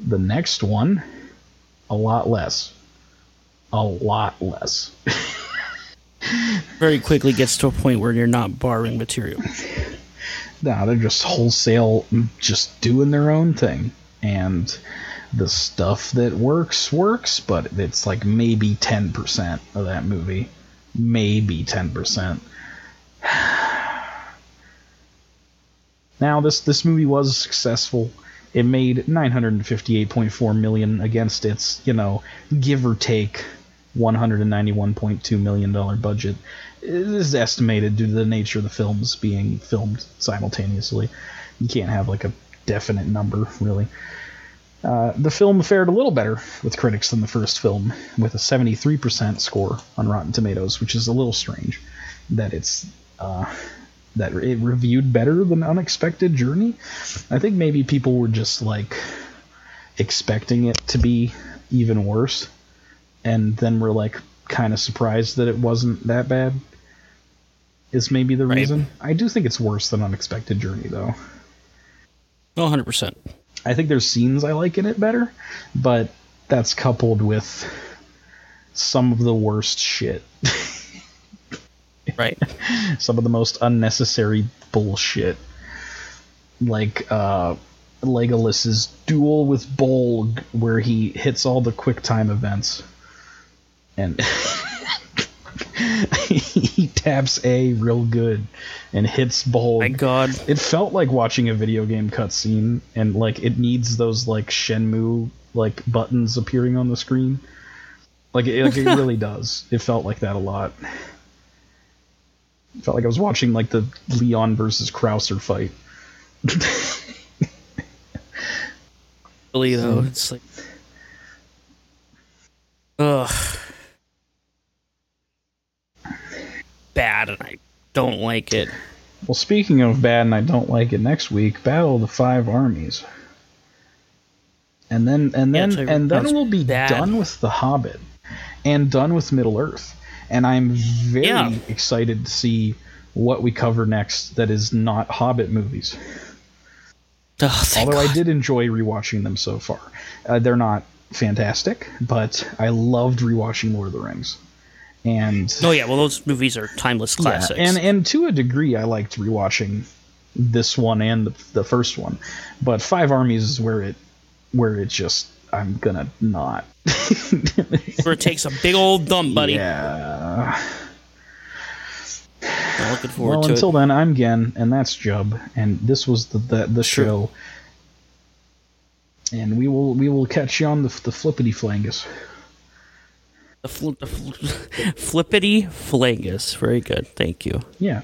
The next one, a lot less. A lot less. Very quickly gets to a point where you're not borrowing material. No, they're just wholesale, just doing their own thing. And the stuff that works, works, but it's like maybe 10% of that movie. Maybe 10%. Now, this, this movie was successful. It made 958.4 million against its, you know, give or take 191.2 million dollar budget. It is estimated due to the nature of the films being filmed simultaneously. You can't have like a definite number, really. Uh, the film fared a little better with critics than the first film, with a 73% score on Rotten Tomatoes, which is a little strange that it's uh, that it reviewed better than Unexpected Journey. I think maybe people were just like expecting it to be even worse, and then were like kind of surprised that it wasn't that bad. Is maybe the Right. reason. I do think it's worse than Unexpected Journey, though. Oh, 100%. I think there's scenes I like in it better, but that's coupled with some of the worst shit. Right. some of the most unnecessary bullshit. Like uh Legolas's duel with Bolg where he hits all the quick time events. And he taps A real good and hits Bolg. My god. It felt like watching a video game cutscene, and like it needs those like Shenmue like buttons appearing on the screen. Like it, like it really does. It felt like that a lot. It felt like I was watching like the Leon versus Krauser fight. Really, though. Mm-hmm. It's like. Ugh. Bad, and I don't like it. Well, speaking of bad, and I don't like it. Next week, Battle of the Five Armies, and then and Yeah, then so and then we'll be bad. done with The Hobbit, and done with Middle Earth. And I'm very Yeah. excited to see what we cover next. That is not Hobbit movies. Thank Although I did enjoy rewatching them so far. Uh, they're not fantastic, but I loved rewatching Lord of the Rings. And Oh, yeah, well, those movies are timeless classics. yeah, and and to a degree, I liked rewatching this one and the, the first one, but Five Armies is where it where it just I'm gonna not. Where it takes a big old dump, buddy. Yeah. I'm looking forward Well, until it. then, I'm Gen, and that's Jub, and this was the the, the show. And we will we will catch you on the the flippity flangus. The, fl- the fl- flippity flangus. Very good. Thank you. Yeah.